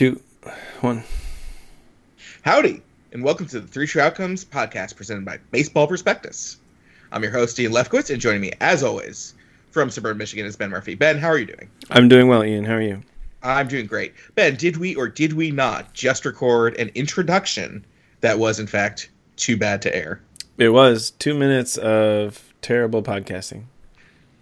two, one. Howdy, and welcome to the Three True Outcomes podcast presented by Baseball Prospectus. I'm your host, Ian Lefkowitz, and joining me, as always, from suburban Michigan is Ben Murphy. Ben, how are you doing? I'm doing well, Ian. How are you? I'm doing great. Ben, did we or did we not just record an introduction that was, in fact, too bad to air? It was two minutes of terrible podcasting.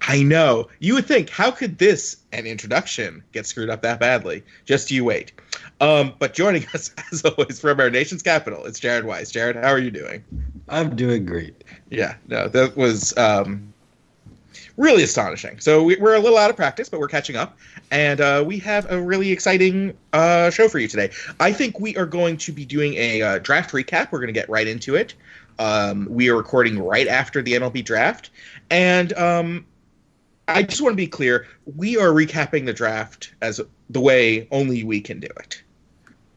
I know. You would think, how could this, an introduction, get screwed up that badly? Just you wait. Um, but joining us, as always, from our nation's capital, it's Jared Weiss. Jared, how are you doing? I'm doing great. Yeah, no, that was um, really astonishing. So we, are a little out of practice, but we're catching up, and uh, we have a really exciting uh, show for you today. I think we are going to be doing a uh, draft recap. We're going to get right into it. Um, we are recording right after the MLB draft, and um, I just want to be clear: we are recapping the draft as the way only we can do it.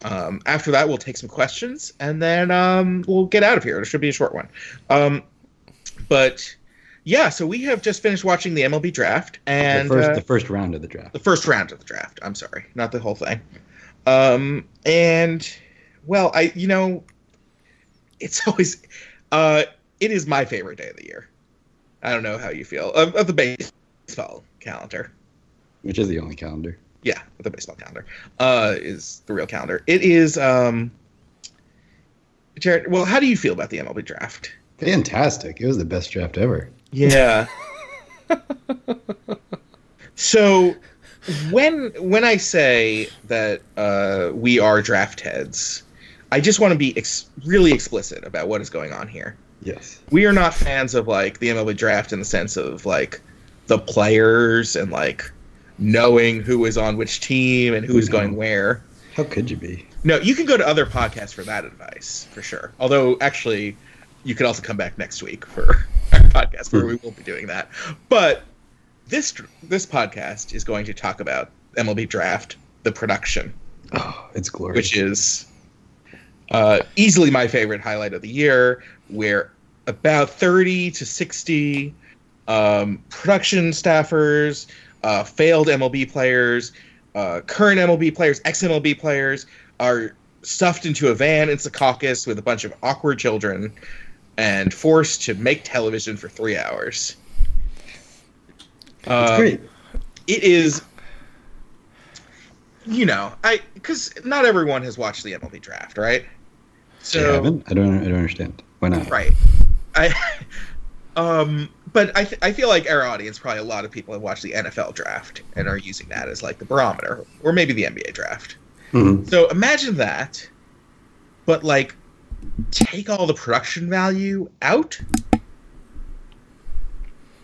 Um, after that, we'll take some questions, and then um, we'll get out of here. It should be a short one. Um, but yeah, so we have just finished watching the MLB draft, and the first, uh, the first round of the draft. The first round of the draft. I'm sorry, not the whole thing. Um, and well, I you know, it's always, uh, it is my favorite day of the year. I don't know how you feel of, of the base baseball calendar. Which is the only calendar. Yeah, the baseball calendar uh, is the real calendar. It is. Um, Jared, well, how do you feel about the MLB draft? Fantastic! It was the best draft ever. Yeah. so, when when I say that uh, we are draft heads, I just want to be ex- really explicit about what is going on here. Yes. We are not fans of like the MLB draft in the sense of like the players and like knowing who is on which team and who is going where. How could you be? No, you can go to other podcasts for that advice for sure. Although actually, you can also come back next week for our podcast where we will be doing that. But this this podcast is going to talk about MLB draft, the production. Oh, it's glorious. Which is uh, easily my favorite highlight of the year, where about 30 to 60 um, production staffers, uh, failed MLB players, uh, current MLB players, ex MLB players are stuffed into a van in Secaucus with a bunch of awkward children and forced to make television for three hours. It's um, great. It is, you know, I because not everyone has watched the MLB draft, right? So you haven't. I don't. I don't understand. Why not? Right. I. Um, but I, th- I feel like our audience, probably a lot of people have watched the NFL draft and are using that as like the barometer, or maybe the NBA draft. Mm-hmm. So imagine that, but like take all the production value out.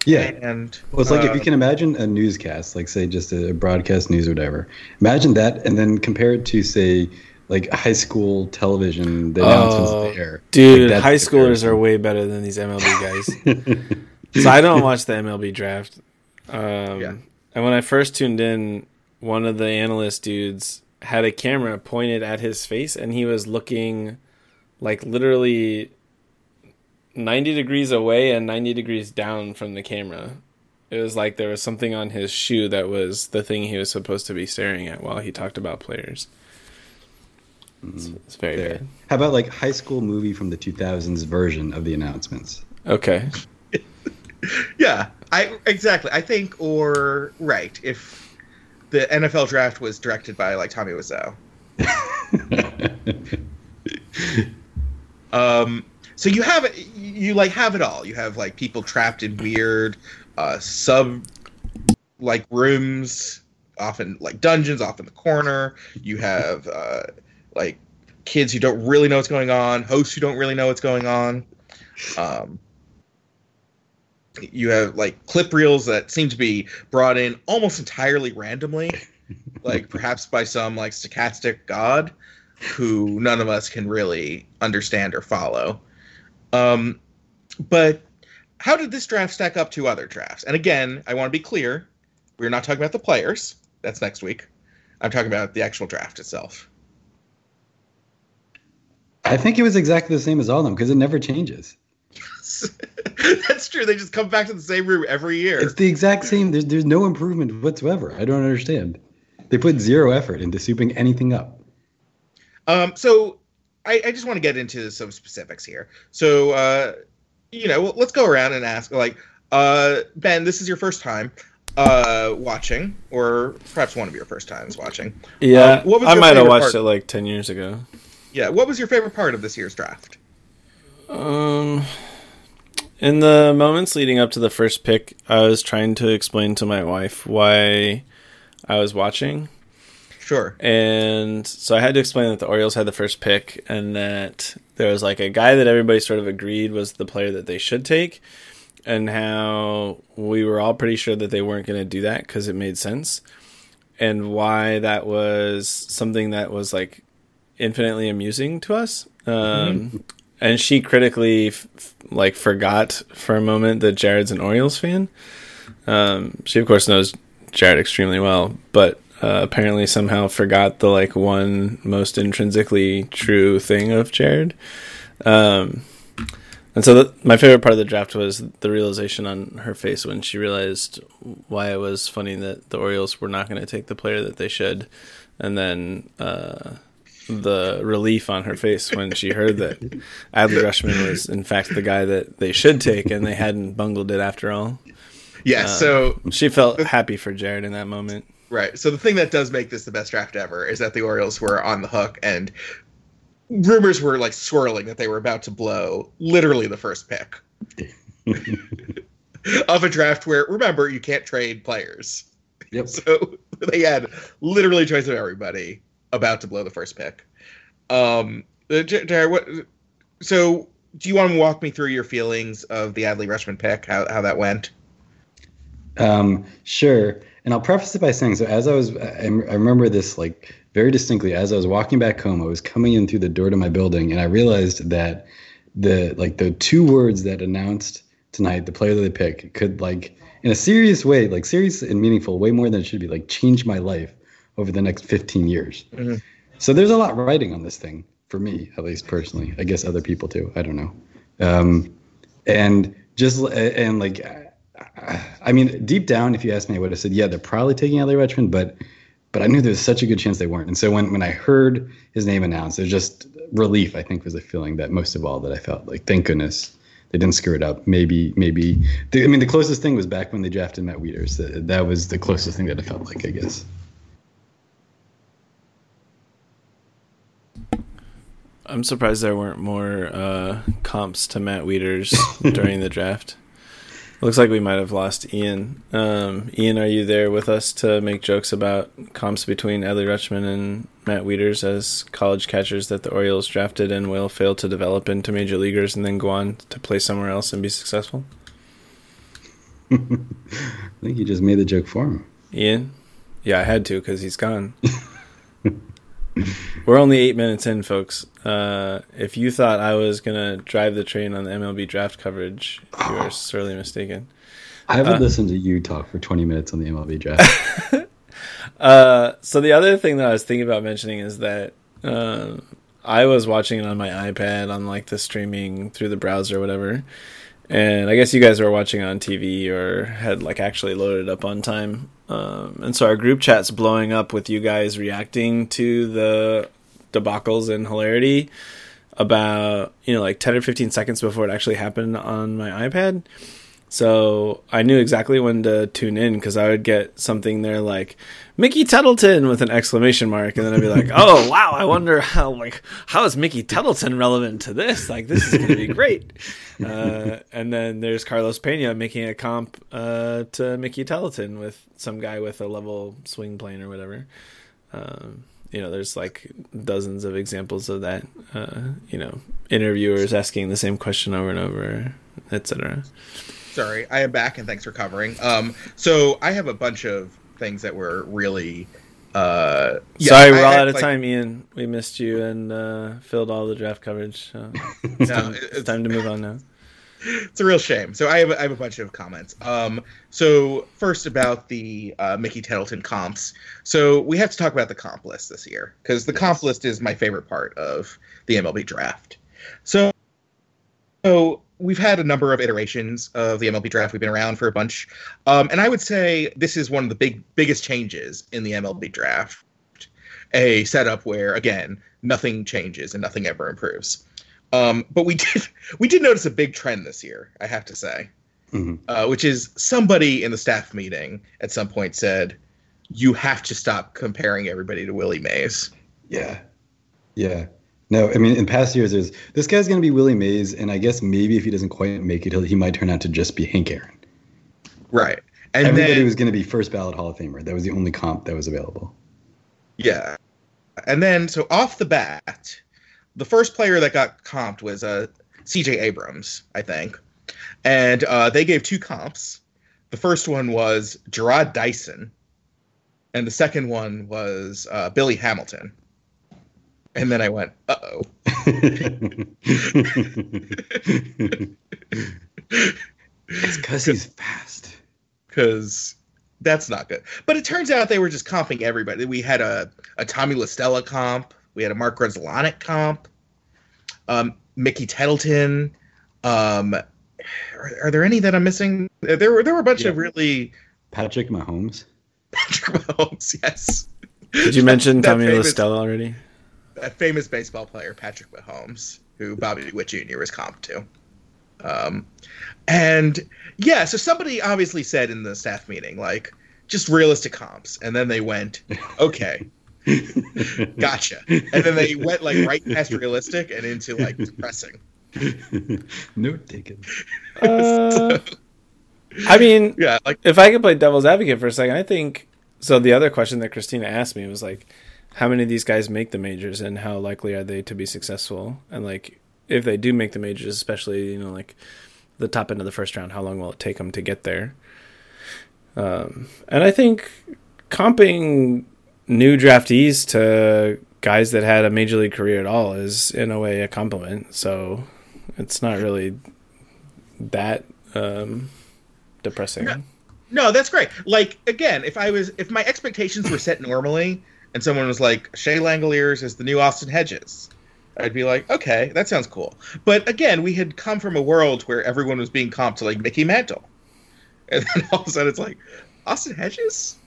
Yeah, and well, it's like if you can imagine a newscast, like say just a broadcast news or whatever. Imagine that, and then compare it to say like high school television, the announcements oh, there. Dude, like, high schoolers are way better than these MLB guys. so I don't watch the MLB draft. Um, yeah. And when I first tuned in, one of the analyst dudes had a camera pointed at his face, and he was looking like literally 90 degrees away and 90 degrees down from the camera. It was like there was something on his shoe that was the thing he was supposed to be staring at while he talked about players. It's, it's very there. bad. How about like high school movie from the 2000s version of the announcements? Okay. yeah, I exactly. I think or right if the NFL draft was directed by like Tommy Wiseau. um so you have it you like have it all. You have like people trapped in weird uh sub like rooms often like dungeons off in the corner. You have uh like kids who don't really know what's going on, hosts who don't really know what's going on. Um, you have like clip reels that seem to be brought in almost entirely randomly, like perhaps by some like stochastic god who none of us can really understand or follow. Um, but how did this draft stack up to other drafts? And again, I want to be clear: we're not talking about the players. That's next week. I'm talking about the actual draft itself. I think it was exactly the same as all of them because it never changes. That's true. They just come back to the same room every year. It's the exact same. There's there's no improvement whatsoever. I don't understand. They put zero effort into souping anything up. Um, so I, I just want to get into some specifics here. So, uh, you know, let's go around and ask, like, uh, Ben, this is your first time uh, watching, or perhaps one of your first times watching. Yeah, um, I might have watched part? it like ten years ago. Yeah, what was your favorite part of this year's draft? Um, in the moments leading up to the first pick, I was trying to explain to my wife why I was watching. Sure. And so I had to explain that the Orioles had the first pick and that there was like a guy that everybody sort of agreed was the player that they should take and how we were all pretty sure that they weren't going to do that because it made sense and why that was something that was like infinitely amusing to us. Um, mm-hmm. And she critically f- like forgot for a moment that Jared's an Orioles fan. Um, she of course knows Jared extremely well, but uh, apparently somehow forgot the like one most intrinsically true thing of Jared. Um, and so the, my favorite part of the draft was the realization on her face when she realized why it was funny that the Orioles were not going to take the player that they should, and then uh, the relief on her face when she heard that Adley Rutschman was in fact the guy that they should take, and they hadn't bungled it after all. Yeah, uh, so she felt happy for Jared in that moment. Right. So the thing that does make this the best draft ever is that the Orioles were on the hook and rumors were like swirling that they were about to blow literally the first pick of a draft where remember you can't trade players. Yep. So they had literally choice of everybody about to blow the first pick. Um, uh, Jared, what? So do you want to walk me through your feelings of the Adley Rutschman pick? How how that went? Um, sure. And I'll preface it by saying, so as I was, I, I remember this like very distinctly as I was walking back home. I was coming in through the door to my building, and I realized that the like the two words that announced tonight, the player that they pick, could like in a serious way, like serious and meaningful, way more than it should be, like change my life over the next 15 years. Mm-hmm. So there's a lot writing on this thing for me, at least personally. I guess other people too. I don't know. Um, and just and like I mean, deep down, if you ask me, I would have said, yeah, they're probably taking Adley Rutschman, but but I knew there was such a good chance they weren't. And so when when I heard his name announced, there's just relief. I think was the feeling that most of all that I felt like, thank goodness they didn't screw it up. Maybe maybe the, I mean the closest thing was back when they drafted Matt Wieters. That, that was the closest thing that it felt like, I guess. I'm surprised there weren't more uh, comps to Matt Wieters during the draft. Looks like we might have lost Ian. Um, Ian, are you there with us to make jokes about comps between Adley Rutschman and Matt Wieters as college catchers that the Orioles drafted and will fail to develop into major leaguers and then go on to play somewhere else and be successful? I think you just made the joke for him. Ian? Yeah, I had to because he's gone. We're only eight minutes in, folks. Uh, if you thought I was gonna drive the train on the MLB draft coverage, you are sorely mistaken. I haven't uh, listened to you talk for 20 minutes on the MLB draft. uh, so the other thing that I was thinking about mentioning is that uh, I was watching it on my iPad on like the streaming through the browser or whatever, and I guess you guys were watching on TV or had like actually loaded up on time. Um, and so our group chat's blowing up with you guys reacting to the debacles and hilarity about you know like 10 or 15 seconds before it actually happened on my iPad. So I knew exactly when to tune in because I would get something there like Mickey Tettleton with an exclamation mark, and then I'd be like, "Oh wow, I wonder how like how is Mickey Tettleton relevant to this? Like this is going to be great." Uh, and then there's Carlos Pena making a comp uh, to Mickey Tettleton with some guy with a level swing plane or whatever. Um, you know, there's like dozens of examples of that. Uh, you know, interviewers asking the same question over and over, etc. Sorry, I am back, and thanks for covering. Um, so I have a bunch of things that were really. Uh, yeah, Sorry, we're I all had, out of like, time, Ian. We missed you and uh, filled all the draft coverage. So it's, no, time, it's, time to move on now. It's a real shame. So I have I have a bunch of comments. Um, so first about the uh, Mickey Tettleton comps. So we have to talk about the comp list this year because the yes. comp list is my favorite part of the MLB draft. So, so we've had a number of iterations of the MLB draft. We've been around for a bunch, um, and I would say this is one of the big biggest changes in the MLB draft. a setup where again nothing changes and nothing ever improves. Um, but we did we did notice a big trend this year, I have to say, mm-hmm. uh, which is somebody in the staff meeting at some point said, "You have to stop comparing everybody to Willie Mays." Yeah, yeah. No, I mean, in past years, there's this guy's going to be Willie Mays, and I guess maybe if he doesn't quite make it, he might turn out to just be Hank Aaron. Right. And everybody then, was going to be first ballot Hall of Famer. That was the only comp that was available. Yeah. And then, so off the bat, the first player that got comped was uh, C.J. Abrams, I think, and uh, they gave two comps. The first one was Jarrod Dyson, and the second one was uh, Billy Hamilton. And then I went, uh oh. it's because he's fast. Because that's not good. But it turns out they were just comping everybody. We had a, a Tommy La Stella comp. We had a Mark Grudzielanek comp. Um, Mickey Tettleton. Um, are, are, there any that I'm missing? There were there were a bunch yeah. of really Patrick Mahomes. Patrick Mahomes, yes. Did you mention Tommy famous, La Stella already? That famous baseball player, Patrick Mahomes, who Bobby Witt Jr. was comped to. Um, and yeah, so somebody obviously said in the staff meeting, like, just realistic comps. And then they went, okay, gotcha. And then they went like right past realistic and into like depressing. Note taken. Uh, I mean, yeah, like if I could play devil's advocate for a second, I think so. The other question that Christina asked me was like, how many of these guys make the majors and how likely are they to be successful? And like, if they do make the majors, especially you know like the top end of the first round, how long will it take them to get there? Um, and I think comping new draftees to guys that had a major league career at all is in a way a compliment. So it's not really that um, depressing. No, no, that's great. Like again, if I was if my expectations were set normally and someone was like Shea Langeliers is the new Austin Hedges, I'd be like, okay, that sounds cool. But again, we had come from a world where everyone was being comped to like Mickey Mantle. And then all of a sudden it's like, Austin Hedges?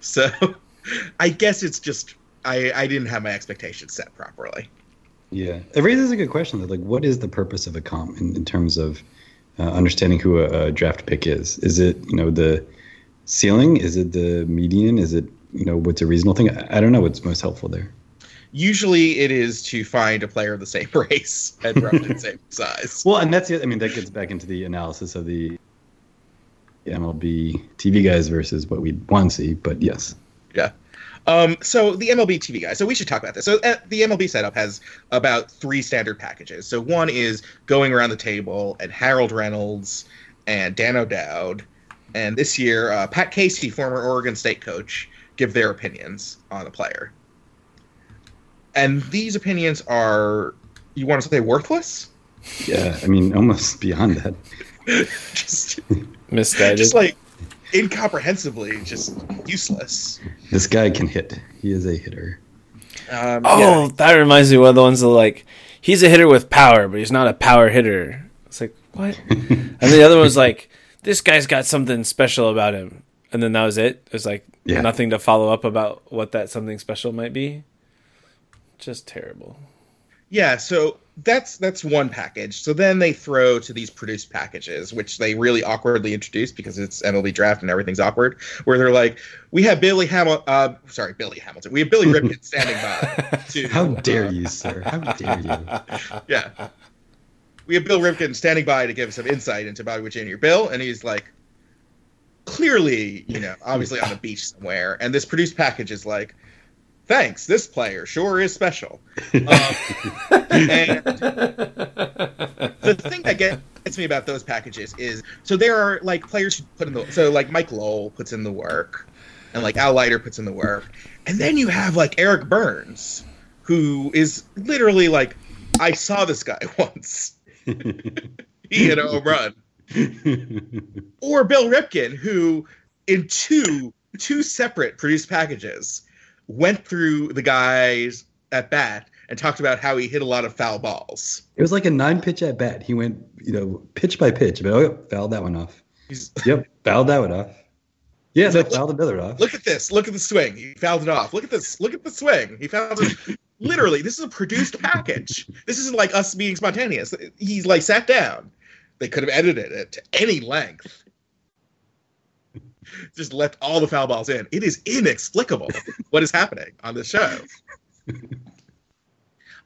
So I guess it's just I, I didn't have my expectations set properly. Yeah. It raises a good question though. Like what is the purpose of a comp in, in terms of uh, understanding who a, a draft pick is? Is it, you know, the ceiling? Is it the median? Is it, you know, what's a reasonable thing? I, don't know what's most helpful there usually it is to find a player of the same race and roughly the same size. Well, and that's it I mean that gets back into the analysis of the MLB TV guys versus what we want to see. But yes, yeah. Um, so the MLB TV guys. So we should talk about this. So uh, the MLB setup has about three standard packages. So one is going around the table and Harold Reynolds and Dan O'Dowd, and this year uh, Pat Casey, former Oregon State coach, give their opinions on a player. And these opinions are you want to say worthless? Yeah i mean almost beyond that. Just misguided. just like incomprehensibly just useless. This guy can hit. He is a hitter. Um, oh yeah. that reminds me of one of the ones that like he's a hitter with power but he's not a power hitter. It's like what? And the other one's like this guy's got something special about him and then that was it there's like yeah. nothing to follow up about what that something special might be just terrible. Yeah, so that's that's one package. So then they throw to these produced packages, which they really awkwardly introduce because it's MLB draft and everything's awkward. Where they're like, "We have Billy Hamilton, uh, sorry, Billy Hamilton. We have Billy Ripken standing by." To, How dare uh, you, sir? How dare you? yeah, we have Bill Ripken standing by to give some insight into Bobby Witt Jr. Bill, and he's like, clearly, you know, obviously on a beach somewhere, and this produced package is like thanks, this player sure is special. Um, and the thing that gets me about those packages is so there are like players who put in the so like Mike Lowell puts in the work, and like Al Leiter puts in the work, and then you have like Eric Byrnes, who is literally like, I saw this guy once. he hit a home run. or Bill Ripken, who in two two separate produced packages went through the guys at bat and talked about how he hit a lot of foul balls. It was like a nine pitch at bat. He went, you know, pitch by pitch, but oh, fouled that one off. He's, yep, fouled that one off. Yeah, they fouled another off. Look at this. Look at the swing. He fouled it off. Look at this. Look at the swing. He fouled it. Literally, this is a produced package. This isn't like us being spontaneous. He's like sat down. They could have edited it to any length. Just left all the foul balls in. It is inexplicable what is happening on the show.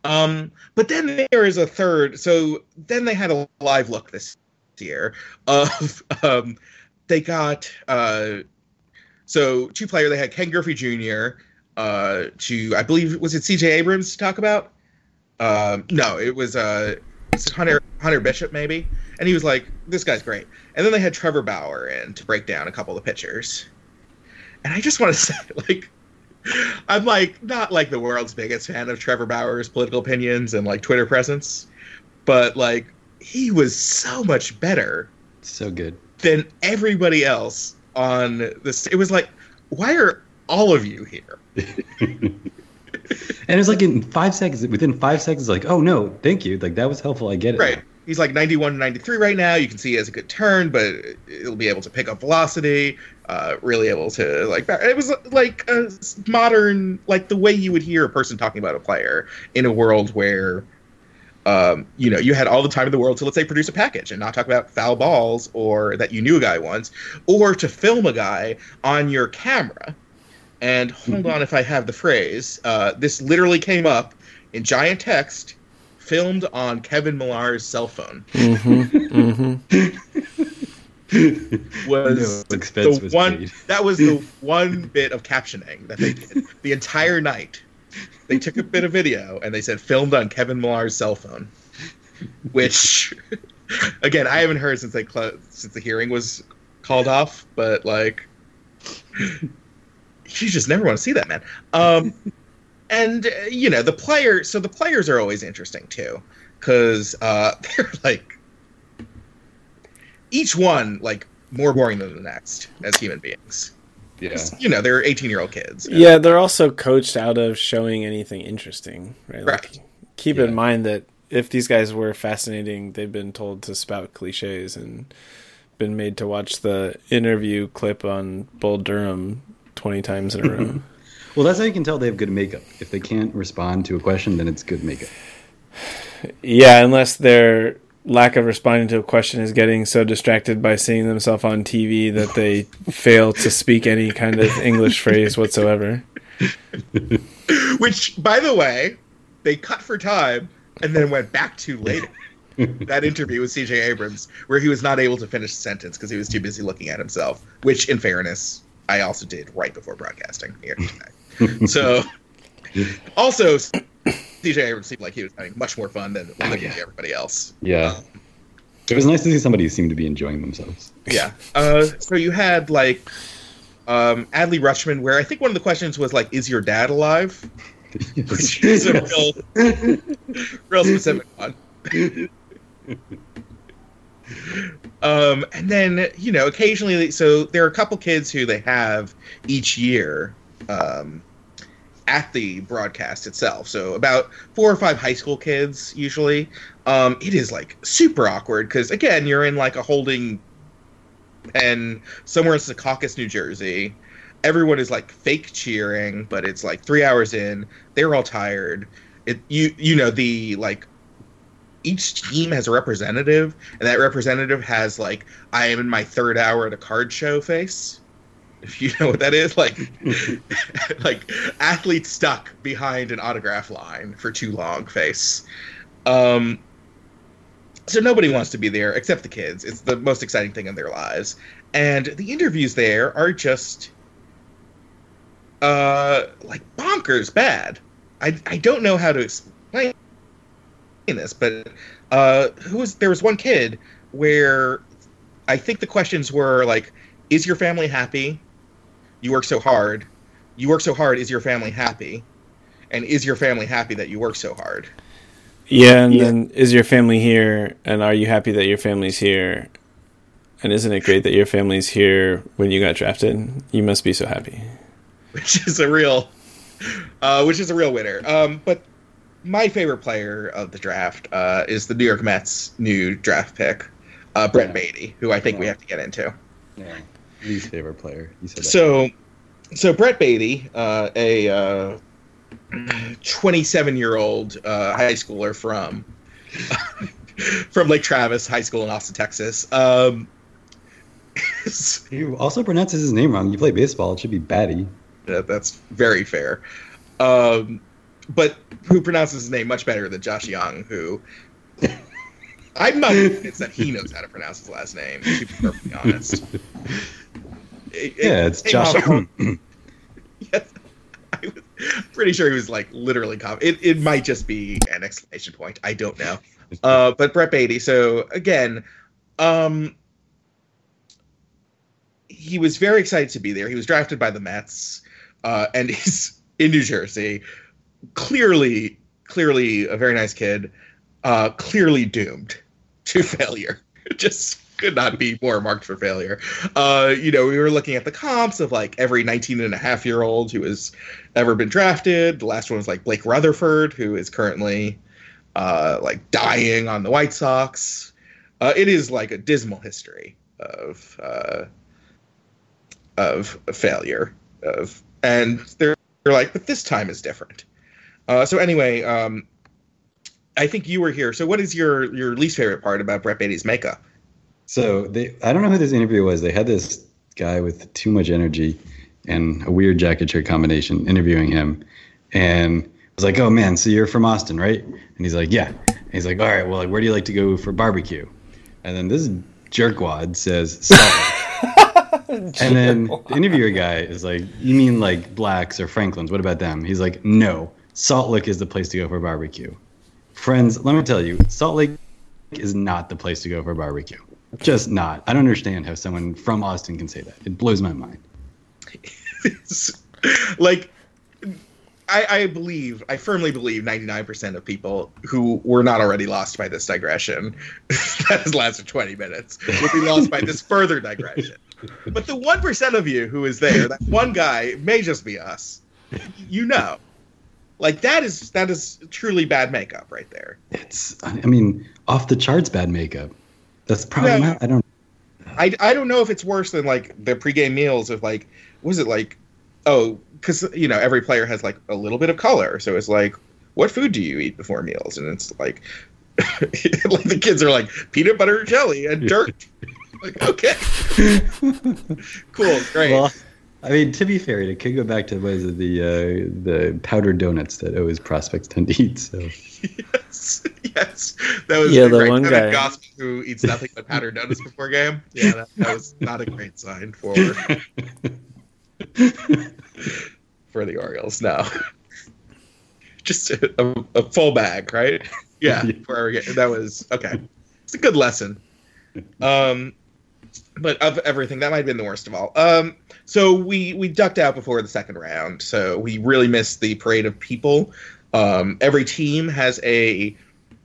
Um, but then there is a third. So then they had a live look this year of um, they got uh, so two player. They had Ken Griffey Jr. Uh, to I believe was it C.J. Abrams to talk about. Um, no, it was uh, Hunter Hunter Bishop maybe, and he was like, "This guy's great." And then they had Trevor Bauer in to break down a couple of pitchers. And I just want to say, like, I'm like not like the world's biggest fan of Trevor Bauer's political opinions and like Twitter presence, but like he was so much better, so good than everybody else on this. It was like, why are all of you here? and it's like in five seconds, within five seconds, like, oh no, thank you, like that was helpful. I get it. Right. He's like 91 93 right now. You can see he has a good turn, but it'll be able to pick up velocity uh, really able to like it was like a modern like the way you would hear a person talking about a player in a world where um, you know you had all the time in the world to let's say produce a package and not talk about foul balls or that you knew a guy once or to film a guy on your camera and hold mm-hmm. on if i have the phrase uh, this literally came up in giant text filmed on kevin millar's cell phone mm-hmm, mm-hmm. was no the was one paid. that was the one bit of captioning that they did the entire night. They took a bit of video and they said filmed on Kevin Millar's cell phone, which again I haven't heard since they cl- since the hearing was called off, but like you just never want to see that man. Um, and uh, you know the player, so the players are always interesting too, because uh, they're like each one like more boring than the next as human beings. Yeah. You know, they're 18 year old kids. Yeah, they're also coached out of showing anything interesting, right? right. Like, keep yeah. in mind that if these guys were fascinating, they've been told to spout cliches and been made to watch the interview clip on Bull Durham 20 times in a row. well, that's how you can tell they have good makeup. If they can't respond to a question, then it's good makeup. Yeah, unless they're lack of responding to a question is getting so distracted by seeing themselves on TV that they fail to speak any kind of English phrase whatsoever. Which, by the way, they cut for time and then went back to later. that interview with CJ Abrams, where he was not able to finish the sentence because he was too busy looking at himself, which, in fairness, I also did right before broadcasting so, also, CJ Abrams seemed like he was having much more fun than oh, yeah. everybody else. Yeah. Um, it was nice to see somebody who seemed to be enjoying themselves. Yeah. Uh, so you had like um, Adley Rutschman, where I think one of the questions was like, "Is your dad alive?" Which is a real, real specific one. um, and then you know, occasionally, so there are a couple kids who they have each year. Um, at the broadcast itself. So about four or five high school kids usually. Um, it is like super awkward because again, you're in like a holding pen somewhere in Secaucus, New Jersey. Everyone is like fake cheering, but it's like three hours in. They're all tired. It you you know the like each team has a representative, and that representative has like I am in my third hour at a card show face. If you know what that is like like athlete stuck behind an autograph line for too long face. Um so nobody wants to be there except the kids. It's the most exciting thing in their lives. And the interviews there are just uh like bonkers bad. I i don't know how to explain this but uh who was there was one kid where i think the questions were like is your family happy you work so hard. You work so hard. Is your family happy? And is your family happy that you work so hard? Yeah, and yeah. then is your family here? And are you happy that your family's here? And isn't it great that your family's here when you got drafted? You must be so happy. Which is a real, uh, which is a real winner. Um, but my favorite player of the draft uh, is the New York Mets' new draft pick, uh, Brett yeah. Baty, who I think yeah. we have to get into. Yeah. least favorite player. You said that. So, so Brett Baty, uh, a uh, 27 year old uh, high schooler from from Lake Travis High School in Austin, Texas. Um, he also pronounces his name wrong. You play baseball; it should be Batty. Yeah, that's very fair. Um, but who pronounces his name much better than Josh Jung, who I'm not convinced that he knows how to pronounce his last name, to be perfectly honest. It, yeah, it's Josh Jung. yes, I was pretty sure he was like literally. Com- it, it might just be an exclamation point. I don't know. Uh, but Brett Baty. So again, um, he was very excited to be there. He was drafted by the Mets, uh, and he's in New Jersey. Clearly, clearly a very nice kid. Uh, clearly doomed to failure. Just could not be more marked for failure. Uh, you know, we were looking at the comps of like every 19 and a half year old who has ever been drafted. The last one was like Blake Rutherford, who is currently uh, like dying on the White Sox. Uh, it is like a dismal history of uh, of failure of and they're, they're like but this time is different uh, so anyway um, i think you were here. So what is your your least favorite part about brett baty's makeup? So they i don't know who this interview was. They had this guy with too much energy and a weird jacket shirt combination interviewing him. And I was like oh man so you're from austin right? And he's like yeah. And he's like all right well like, where do you like to go for barbecue? And then this jerkwad says Salt. And then the interviewer guy is like, "You mean like blacks or Franklins? What about them?" He's like, "No, Salt Lick is the place to go for barbecue." Friends, let me tell you, Salt Lick is not the place to go for barbecue. Just not. I don't understand how someone from Austin can say that. It blows my mind. like I, I, believe, I firmly believe 99% of people who were not already lost by this digression that has lasted 20 minutes will be lost by this further digression. But the 1% of you who is there, that one guy may just be us. You know. Like that is that is truly bad makeup right there. It's I mean, off the charts bad makeup. That's probably no, I don't I, I don't know if it's worse than like the pregame meals of like was it like oh because you know every player has like a little bit of color. So it's like what food do you eat before meals? And it's like like the kids are like peanut butter jelly and dirt. Like okay. Cool great. Well, I mean, to be fair, it could go back to was it the uh, the powdered donuts that always prospects tend to eat. So yes, yes, that was yeah, the great. one guy Gospel who eats nothing but powdered donuts before game. Yeah, that, that was not a great sign for for the Orioles. No, just a, a, full bag, right? Yeah, for that was okay. It's a good lesson. Um, but of everything, that might have been the worst of all. Um, so we we ducked out before the second round, so we really missed the parade of people. Um, every team has a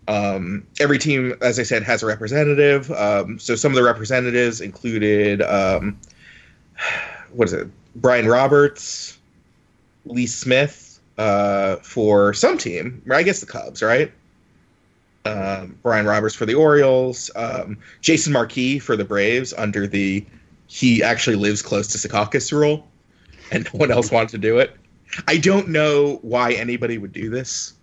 um, every team, as I said, has a representative. Um, so some of the representatives included um, what is it? Brian Roberts, Lee Smith uh, for some team. I guess the Cubs, right? Um, Brian Roberts for the Orioles, um, Jason Marquis for the Braves under the he actually lives close to Secaucus rule, and no one else wanted to do it. I don't know why anybody would do this.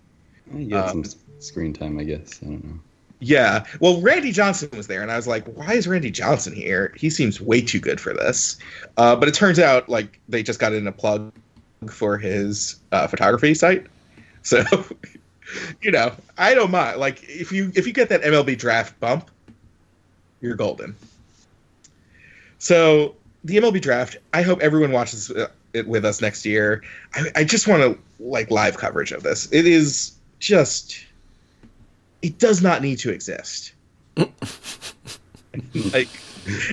You get um, some screen time, I guess. I don't know. Yeah. Well, Randy Johnson was there, and I was like, why is Randy Johnson here? He seems way too good for this. Uh, but it turns out, like, they just got in a plug for his uh, photography site. So, you know, I don't mind. Like, if you if you get that MLB draft bump, you're golden. So the MLB draft, I hope everyone watches it with us next year. I, I just want to like live coverage of this. It is just it does not need to exist. like,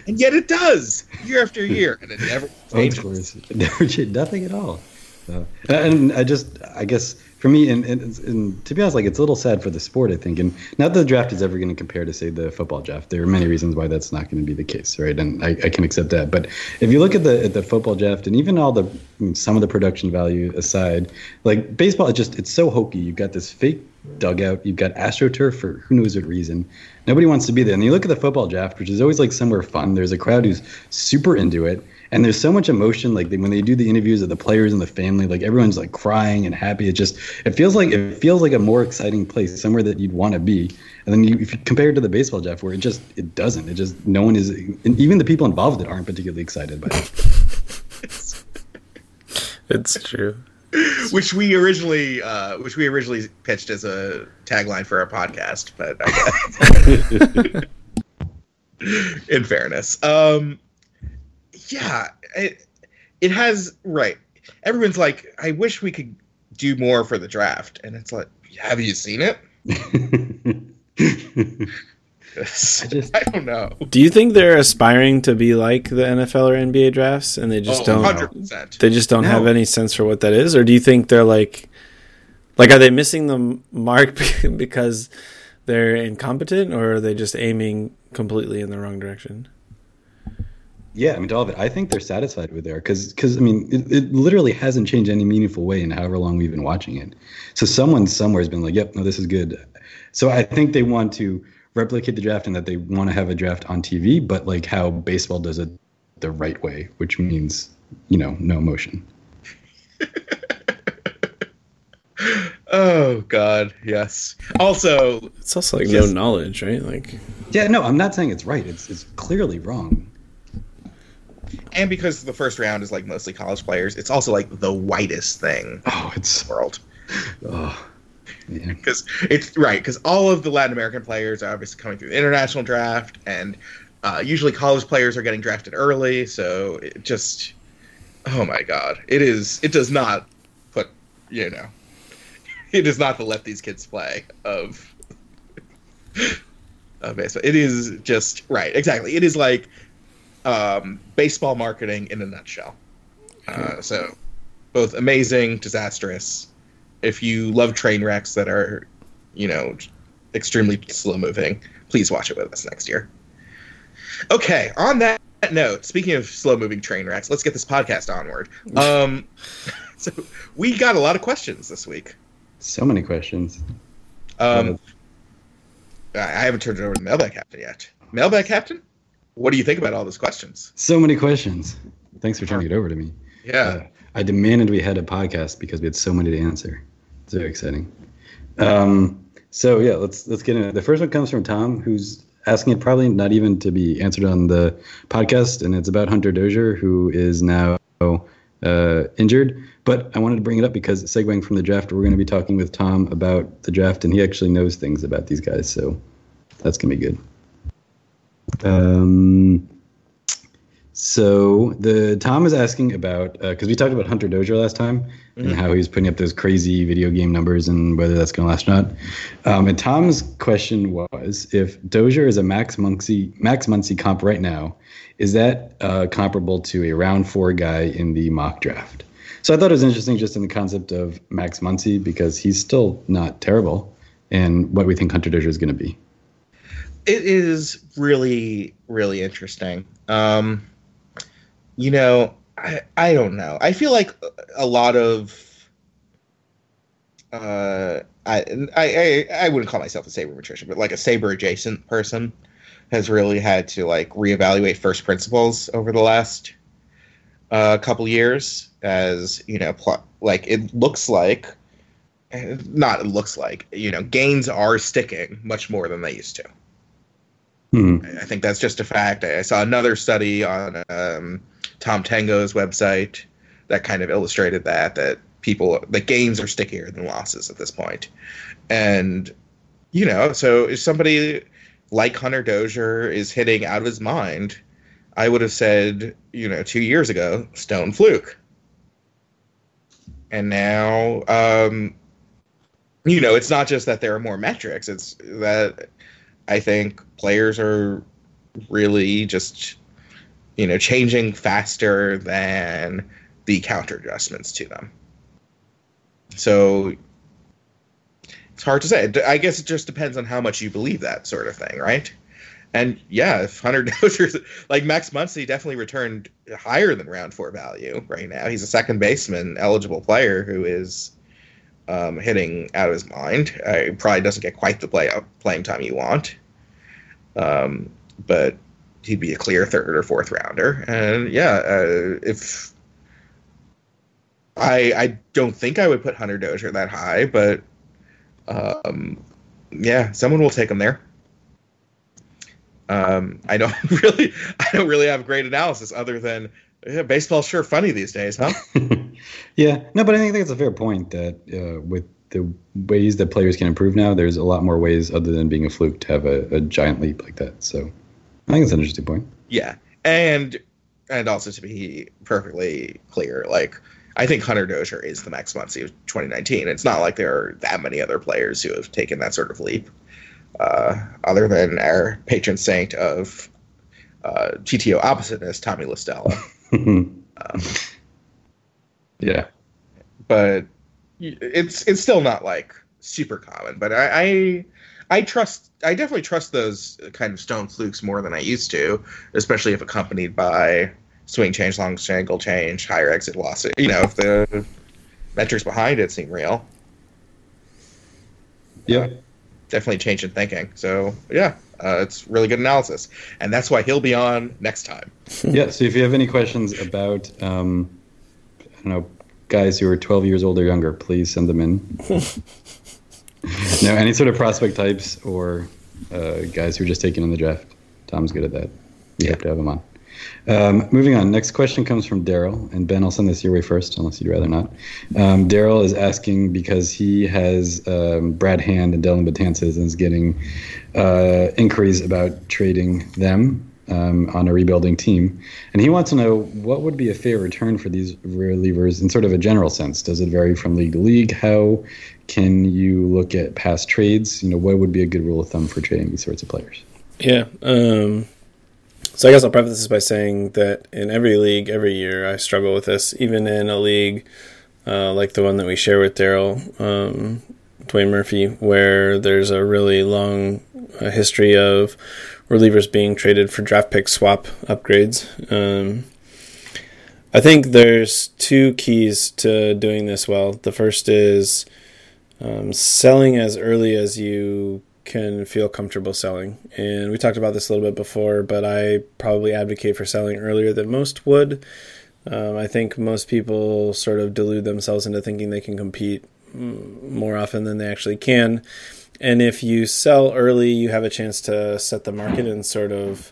and yet it does year after year, and it never changes. Never nothing at all. Uh, and I just, I guess, for me, and, and, and, to be honest, like it's a little sad for the sport, I think, and not that the draft is ever going to compare to say the football draft. There are many reasons why that's not going to be the case, right? And I, I, can accept that. But if you look at the at the football draft, and even all the mm, some of the production value aside, like baseball, it just it's so hokey. You've got this fake dugout, you've got astroturf for who knows what reason. Nobody wants to be there. And you look at the football draft, which is always like somewhere fun. There's a crowd who's super into it and there's so much emotion like when they do the interviews of the players and the family like everyone's like crying and happy. It just it feels like it feels like a more exciting place somewhere that you'd want to be. And then you, if you compare it to the baseball jeff where it just it doesn't. It just no one is even the people involved in it aren't particularly excited by it. It's true. Which we originally uh, which we originally pitched as a tagline for our podcast but in fairness. Um yeah, it, it has right. Everyone's like, I wish we could do more for the draft, and it's like, have you seen it? I, just, I don't know. Do you think they're aspiring to be like the NFL or NBA drafts, and they just oh, don't? 100%. They just don't no. have any sense for what that is, or do you think they're like, like, are they missing the mark because they're incompetent, or are they just aiming completely in the wrong direction? Yeah, I mean, to all of it. I think they're satisfied with there because, because I mean, it, it, literally hasn't changed any meaningful way in however long we've been watching it. So someone somewhere has been like, "Yep, no, this is good." So I think they want to replicate the draft and that they want to have a draft on TV, but like how baseball does it the right way, which means you know no emotion. oh God, yes. Also, it's also like just, no knowledge, right? Like, yeah, no, I'm not saying it's right. It's it's clearly wrong and because the first round is like mostly college players, it's also like the whitest thing. Oh, it's world. Oh, because it's right because all of the Latin American players are obviously coming through the international draft, and uh, usually college players are getting drafted early. So it just, oh my god, it is. It does not put you know, it is not to let these kids play of. of baseball. It is just right, exactly. It is like um, baseball marketing in a nutshell. Uh, so, both amazing, disastrous. If you love train wrecks that are, you know, extremely slow moving, please watch it with us next year. Okay, on that note, speaking of slow moving train wrecks, let's get this podcast onward. Um, so, we got a lot of questions this week. So many questions. Um, I haven't turned it over to the mailbag captain yet. Mailbag captain? What do you think about all those questions? So many questions. Thanks for turning it over to me. Yeah. Uh, I demanded we had a podcast because we had so many to answer. It's very exciting. Um, so yeah, let's let's get into it. The first one comes from Tom, who's asking it probably not even to be answered on the podcast, and it's about Hunter Dozier, who is now uh, injured. But I wanted to bring it up because segueing from the draft, we're going to be talking with Tom about the draft, and he actually knows things about these guys, so that's going to be good. Um, so the Tom is asking about because uh, we talked about Hunter Dozier last time mm-hmm. and how he was putting up those crazy video game numbers and whether that's going to last or not. Um, and Tom's question was if Dozier is a Max Muncy Max Muncy comp right now, is that uh, comparable to a round four guy in the mock draft? So I thought it was interesting just in the concept of Max Muncy because he's still not terrible, and what we think Hunter Dozier is going to be it is really really interesting. Um you know i i don't know. I feel like a lot of uh I, I i wouldn't call myself a sabermetrician but like a saber adjacent person has really had to like reevaluate first principles over the last uh, couple years as you know pl- like it looks like not it looks like you know gains are sticking much more than they used to Hmm. I think that's just a fact. I saw another study on um, Tom Tango's website that kind of illustrated that that people the gains are stickier than losses at this point, and you know, so if somebody like Hunter Dozier is hitting out of his mind, I would have said, you know, two years ago, stone fluke. And now, um, you know, it's not just that there are more metrics; it's that I think players are really just you know changing faster than the counter adjustments to them. so it's hard to say. I guess it just depends on how much you believe that sort of thing, right? And yeah, if Hunter Dozier's like Max Muncy definitely returned higher than round four value right now. He's a second baseman eligible player who is um, hitting out of his mind. Uh, he probably doesn't get quite the play playing time you want, um, but he'd be a clear third or fourth rounder. And yeah, uh, if I I don't think I would put Hunter Dozier that high, but um, yeah, someone will take him there. Um, I don't really, I don't really have great analysis other than yeah, baseball's sure funny these days, huh? yeah, no, but I think that's a fair point that uh, with the ways that players can improve now, there's a lot more ways other than being a fluke to have a, a giant leap like that. So I think it's an interesting point. Yeah, and and also to be perfectly clear, like I think Hunter Dozier is the Max Muncy of 2019. It's not like there are that many other players who have taken that sort of leap, uh, other than our patron saint of uh, GTO oppositeness, Tommy La Stella. um, yeah, but it's it's still not like super common. But I, I I trust I definitely trust those kind of stone flukes more than I used to, especially if accompanied by swing change, launch angle change, higher exit velocity. You know, if the metrics behind it seem real. Yeah. Uh, definitely change in thinking. So yeah, uh, it's really good analysis, and that's why he'll be on next time. yeah. So if you have any questions about, um, I don't know, guys who are 12 years old or younger, please send them in. no, any sort of prospect types or uh, guys who are just taking in the draft. Tom's good at that. We yeah. have to have him on. Um, moving on. Next question comes from Daryl, and Ben, I'll send this your way first, unless you'd rather not. Um, Daryl is asking because he has um, Brad Hand and Dellin Betances and is getting uh, inquiries about trading them um, on a rebuilding team, and he wants to know what would be a fair return for these relievers in sort of a general sense. Does it vary from league to league? How can you look at past trades? You know, what would be a good rule of thumb for trading these sorts of players? Yeah. Um, so I guess I'll preface this by saying that in every league, every year, I struggle with this. Even in a league uh, like the one that we share with Daryl, um, Dwayne Murphy, where there's a really long uh, history of relievers being traded for draft pick swap upgrades. Um, I think there's two keys to doing this well. The first is um, selling as early as you can feel comfortable selling. And we talked about this a little bit before, but I probably advocate for selling earlier than most would. Um, I think most people sort of delude themselves into thinking they can compete more often than they actually can. And if you sell early, you have a chance to set the market and sort of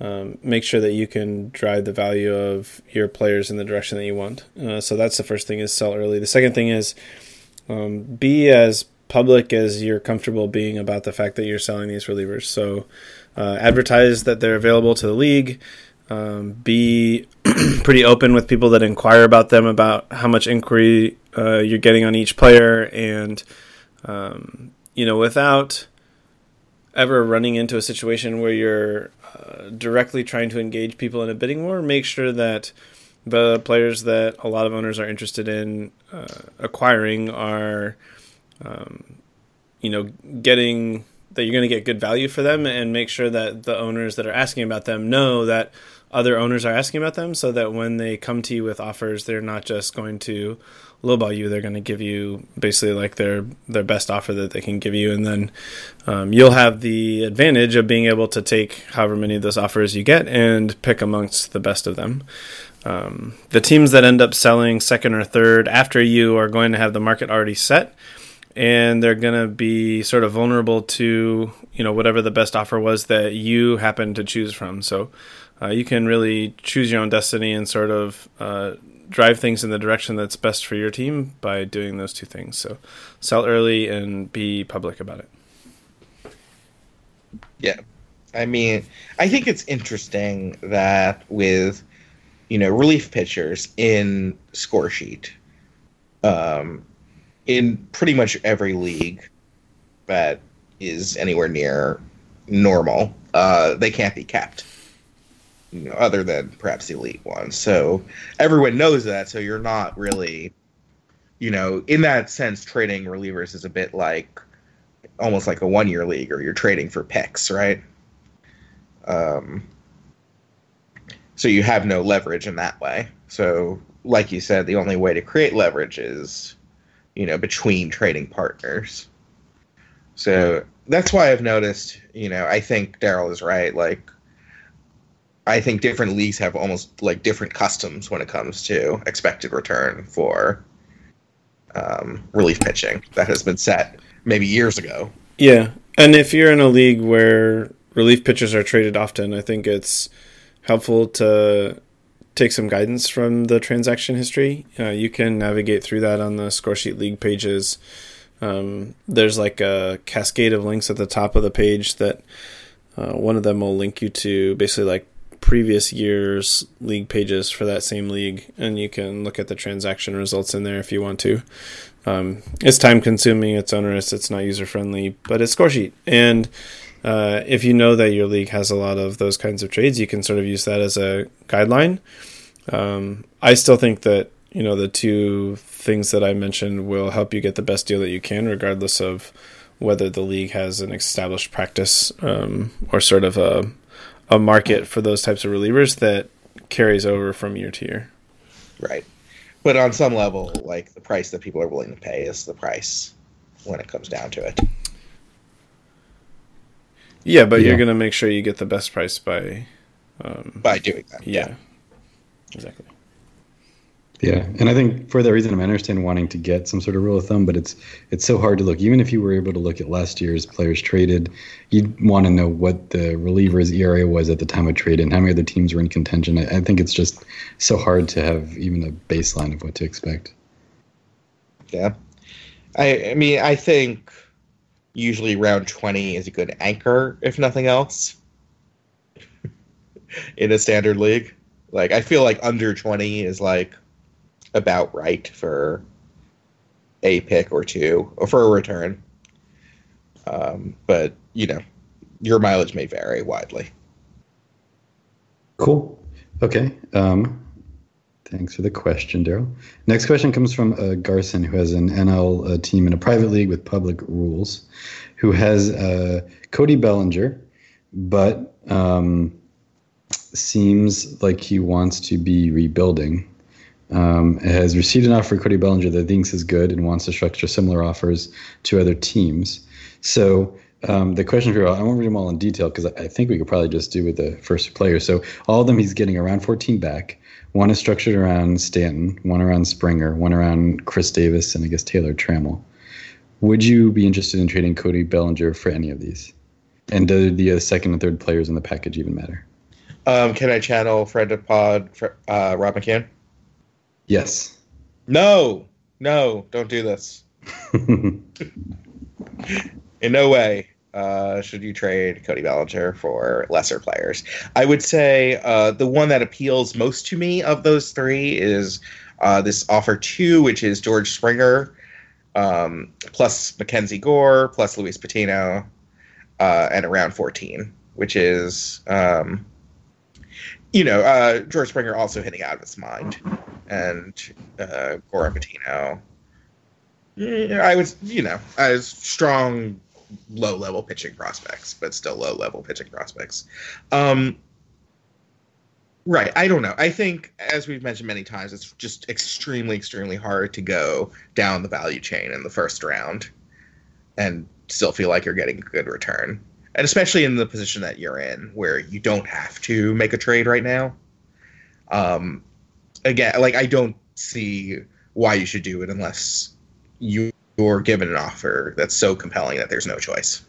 um, make sure that you can drive the value of your players in the direction that you want. Uh, so that's the first thing is sell early. The second thing is um, be as public as you're comfortable being about the fact that you're selling these relievers. So uh, advertise that they're available to the league. Um, be pretty open with people that inquire about them about how much inquiry uh, you're getting on each player, and um, you know, without ever running into a situation where you're uh, directly trying to engage people in a bidding war, make sure that the players that a lot of owners are interested in uh, acquiring are um, you know, getting that you're going to get good value for them and make sure that the owners that are asking about them know that other owners are asking about them so that when they come to you with offers, they're not just going to lowball you. They're going to give you basically like their their best offer that they can give you, and then um, you'll have the advantage of being able to take however many of those offers you get and pick amongst the best of them. Um, the teams that end up selling second or third after you are going to have the market already set and they're going to be sort of vulnerable to you know whatever the best offer was that you happen to choose from. So uh, you can really choose your own destiny and sort of uh, drive things in the direction that's best for your team by doing those two things. So sell early and be public about it. Yeah. I mean i think it's interesting that with you know relief pitchers in score sheet um, in pretty much every league that is anywhere near normal, uh, they can't be kept. You know, other than perhaps the elite ones. So everyone knows that. So you're not really you know, in that sense, trading relievers is a bit like almost like a one year league, or you're trading for picks, right? Um, so you have no leverage in that way. So, like you said, the only way to create leverage is, you know, between trading partners. So that's why I've noticed, you know, I think Daryl is right. Like, I think different leagues have almost like different customs when it comes to expected return for um, relief pitching that has been set maybe years ago. Yeah, and if you're in a league where relief pitchers are traded often, I think it's helpful to take some guidance from the transaction history. Uh, you can navigate through that on the scoresheet league pages. Um, there's like a cascade of links at the top of the page that uh, one of them will link you to basically like previous year's league pages for that same league, and you can look at the transaction results in there if you want to. Um, it's time consuming, it's onerous, it's not user friendly, but it's Scoresheet. And uh, if you know that your league has a lot of those kinds of trades, you can sort of use that as a guideline. Um, I still think that you know the two things that I mentioned will help you get the best deal that you can, regardless of whether the league has an established practice um, or sort of a a market for those types of relievers that carries over from year to year. Right. But on some level, like the price that people are willing to pay is the price when it comes down to it. Yeah, but yeah. you're going to make sure you get the best price by um, by doing that. Yeah. yeah. Exactly. Yeah, and I think for that reason, I understand wanting to get some sort of rule of thumb, but it's it's so hard to look. Even if you were able to look at last year's players traded, you'd want to know what the reliever's ERA was at the time of trade and how many other teams were in contention. I, I think it's just so hard to have even a baseline of what to expect. Yeah, I I mean I think usually round twenty is a good anchor, if nothing else, in a standard league. Like I feel like under twenty is like about right for a pick or two or for a return. Um, but you know, your mileage may vary widely. Cool. Okay. Um, thanks for the question, Daryl. Next question comes from uh, Garson, who has an NL uh, team in a private league with public rules, who has uh, Cody Bellinger, but um, seems like he wants to be rebuilding um, has received an offer for Cody Bellinger that thinks is good and wants to structure similar offers to other teams. So um, the question for you, I won't read them all in detail because I think we could probably just do with the first player. So all of them, he's getting around 14 back. One is structured around Stanton, one around Springer, one around Chris Davis, and I guess Taylor Trammell. Would you be interested in trading Cody Bellinger for any of these? And do the uh, second and third players in the package even matter? Um, can I channel Fred Pod, uh, Rob McCann? Yes. No, no, don't do this. In no way uh, should you trade Cody Bellinger for lesser players. I would say uh, the one that appeals most to me of those three is uh, this offer two, which is George Springer um, plus Mackenzie Gore plus Luis Patino uh, and around 14, which is. Um, you know, uh, George Springer also hitting out of his mind, and uh, Gore Patino. I was, you know, as strong low level pitching prospects, but still low level pitching prospects. Um, right. I don't know. I think, as we've mentioned many times, it's just extremely, extremely hard to go down the value chain in the first round and still feel like you're getting a good return and especially in the position that you're in where you don't have to make a trade right now um again like i don't see why you should do it unless you're given an offer that's so compelling that there's no choice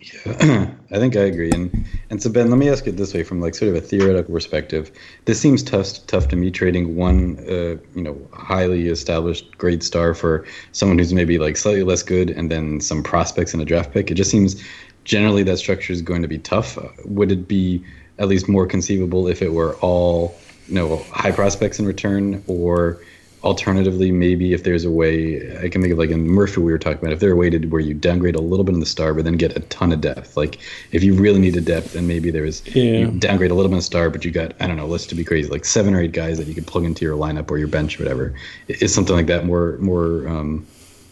yeah, I think I agree. And and so Ben, let me ask it this way, from like sort of a theoretical perspective. This seems tough tough to me trading one uh, you know highly established great star for someone who's maybe like slightly less good, and then some prospects in a draft pick. It just seems generally that structure is going to be tough. Would it be at least more conceivable if it were all you know high prospects in return, or alternatively, maybe if there's a way, I can think of like in Murphy we were talking about, if there's a way to where you downgrade a little bit in the star, but then get a ton of depth. Like if you really needed depth, and maybe there was yeah. you downgrade a little bit of star, but you got I don't know, let's to be crazy, like seven or eight guys that you could plug into your lineup or your bench or whatever. Is something like that more more um,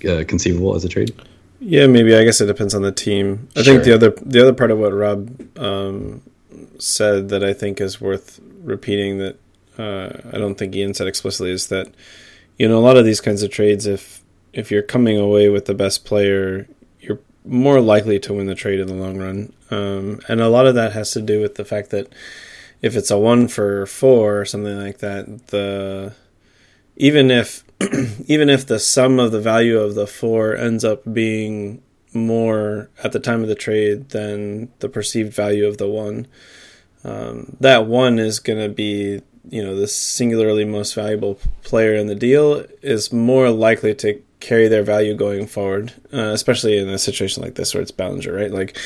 uh, conceivable as a trade? Yeah, maybe. I guess it depends on the team. I sure. think the other the other part of what Rob um, said that I think is worth repeating that uh, I don't think Ian said explicitly is that you know a lot of these kinds of trades if if you're coming away with the best player you're more likely to win the trade in the long run. Um, and a lot of that has to do with the fact that if it's a one for four or something like that the even if even if the sum of the value of the four ends up being more at the time of the trade than the perceived value of the one um, that one is going to be you know the singularly most valuable player in the deal is more likely to carry their value going forward, uh, especially in a situation like this where it's Bellinger, right? Like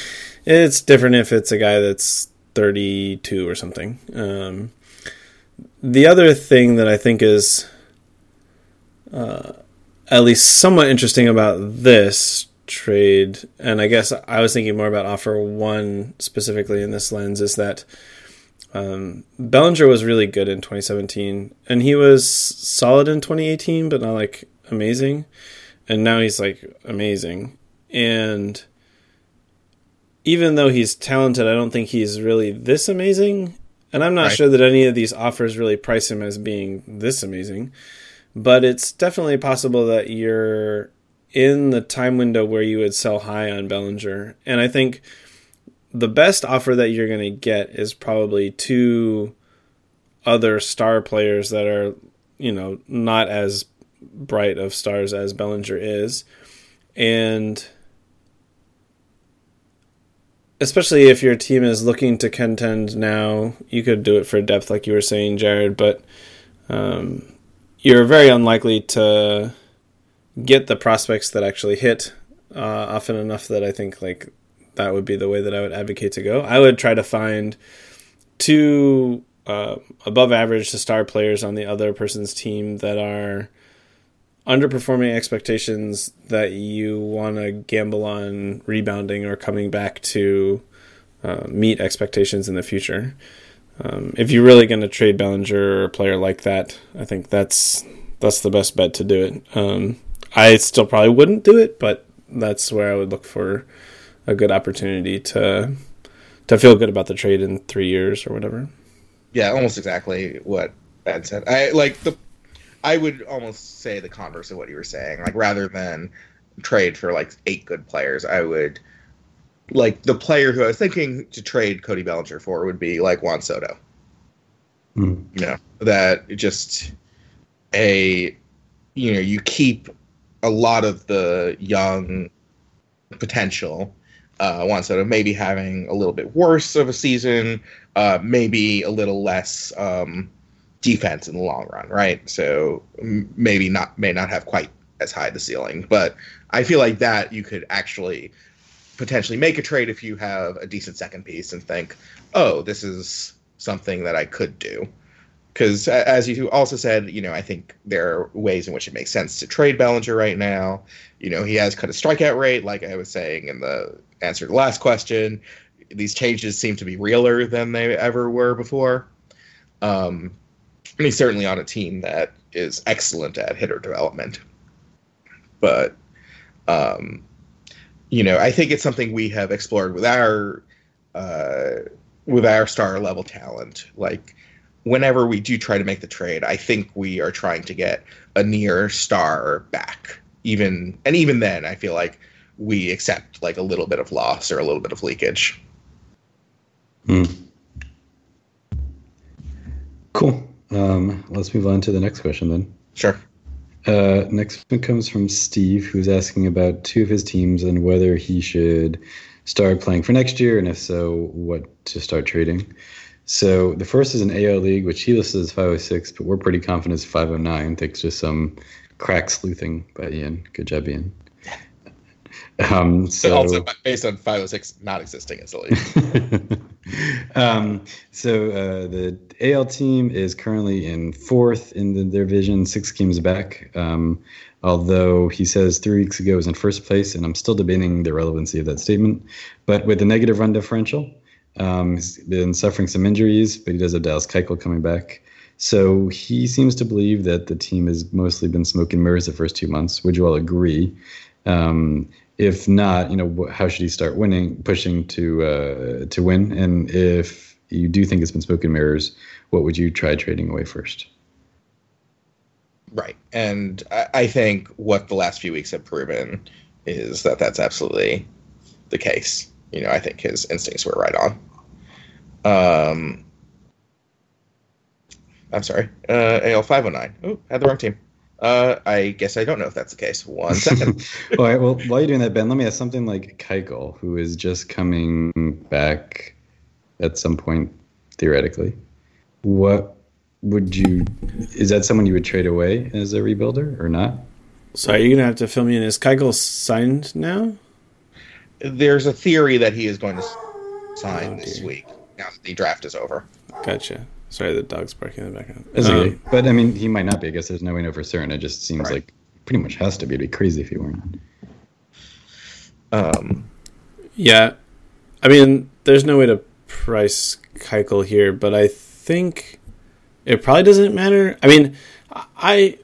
it's different if it's a guy that's 32 or something. Um, the other thing that I think is uh, at least somewhat interesting about this trade, and I guess I was thinking more about offer one specifically in this lens, is that um, Bellinger was really good in 2017, and he was solid in 2018, but not like amazing. And now he's like amazing. And even though he's talented, I don't think he's really this amazing. And I'm not right. sure that any of these offers really price him as being this amazing. But it's definitely possible that you're in the time window where you would sell high on Bellinger. And I think the best offer that you're going to get is probably two other star players that are, you know, not as bright of stars as Bellinger is. And especially if your team is looking to contend now, you could do it for depth, like you were saying, Jared, but um, you're very unlikely to get the prospects that actually hit uh, often enough that I think like that would be the way that I would advocate to go. I would try to find two uh, above average to star players on the other person's team that are underperforming expectations that you want to gamble on rebounding or coming back to uh, meet expectations in the future. Um, if you're really going to trade Bellinger or a player like that, I think that's that's the best bet to do it. Um, I still probably wouldn't do it, but that's where I would look for a good opportunity to to feel good about the trade in three years or whatever. Yeah, almost exactly what Ben said. I like the. I would almost say the converse of what you were saying. Like rather than trade for like eight good players, I would like the player who I was thinking to trade Cody Bellinger for would be like Juan Soto. Mm. You know that just a you know you keep a lot of the young potential uh, Juan Soto maybe having a little bit worse of a season, uh, maybe a little less um, defense in the long run, right? So maybe not may not have quite as high the ceiling, but I feel like that you could actually potentially make a trade if you have a decent second piece and think, oh, this is something that I could do. Because as you also said, you know, I think there are ways in which it makes sense to trade Bellinger right now. You know, he has cut a strikeout rate, like I was saying in the answer the last question. These changes seem to be realer than they ever were before. Um, and he's certainly on a team that is excellent at hitter development. But, um, you know, I think it's something we have explored with our uh, with our star level talent. Like, whenever we do try to make the trade, I think we are trying to get a near star back. Even and even then, I feel like we accept like a little bit of loss or a little bit of leakage. Hmm. Cool. Um, let's move on to the next question then. Sure. Uh, next one comes from Steve, who's asking about two of his teams and whether he should start playing for next year, and if so, what to start trading. So the first is an AL league, which he lists as 506, but we're pretty confident it's 509, thanks to some crack sleuthing by Ian. Good job, Ian. Um, so also based on 506 not existing as a. Um, so uh, the AL team is currently in fourth in the division, six games back. Um, although he says three weeks ago was in first place, and I'm still debating the relevancy of that statement. But with the negative run differential, um, he's been suffering some injuries, but he does have Dallas Keuchel coming back. So he seems to believe that the team has mostly been smoking mirrors the first two months. Would you all agree? Um, if not, you know, how should he start winning, pushing to uh, to win? And if you do think it's been smoking mirrors, what would you try trading away first? Right, and I, I think what the last few weeks have proven is that that's absolutely the case. You know, I think his instincts were right on. Um, I'm sorry, uh, AL five hundred nine. Oh, had the wrong team. Uh, I guess I don't know if that's the case. One second. All right. Well, while you're doing that, Ben, let me ask something like Keuchel, who is just coming back at some point, theoretically. What would you? Is that someone you would trade away as a rebuilder or not? So are you gonna have to fill me in? Is Keuchel signed now? There's a theory that he is going to sign oh, this week now that the draft is over. Gotcha. Sorry, the dog's barking in the background. Um, but I mean, he might not be. I guess there's no way to know for certain. It just seems right. like pretty much has to be. It'd be crazy if he weren't. Um, yeah, I mean, there's no way to price Keuchel here, but I think it probably doesn't matter. I mean, I.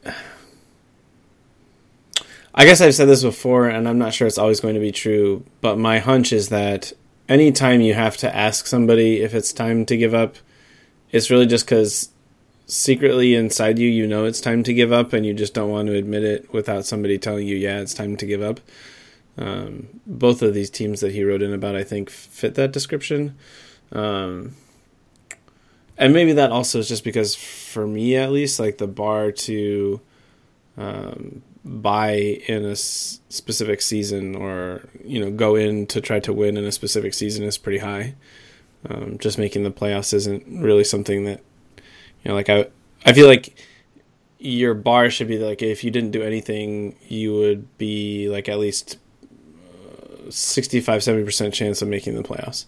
I guess I've said this before, and I'm not sure it's always going to be true, but my hunch is that anytime you have to ask somebody if it's time to give up, it's really just because secretly inside you, you know it's time to give up, and you just don't want to admit it without somebody telling you, yeah, it's time to give up. Um, both of these teams that he wrote in about, I think, fit that description. Um, and maybe that also is just because, for me at least, like the bar to um, buy in a s- specific season or you know go in to try to win in a specific season is pretty high. Um, just making the playoffs isn't really something that you know. Like I, I feel like your bar should be like if you didn't do anything, you would be like at least uh, 65 70 percent chance of making the playoffs.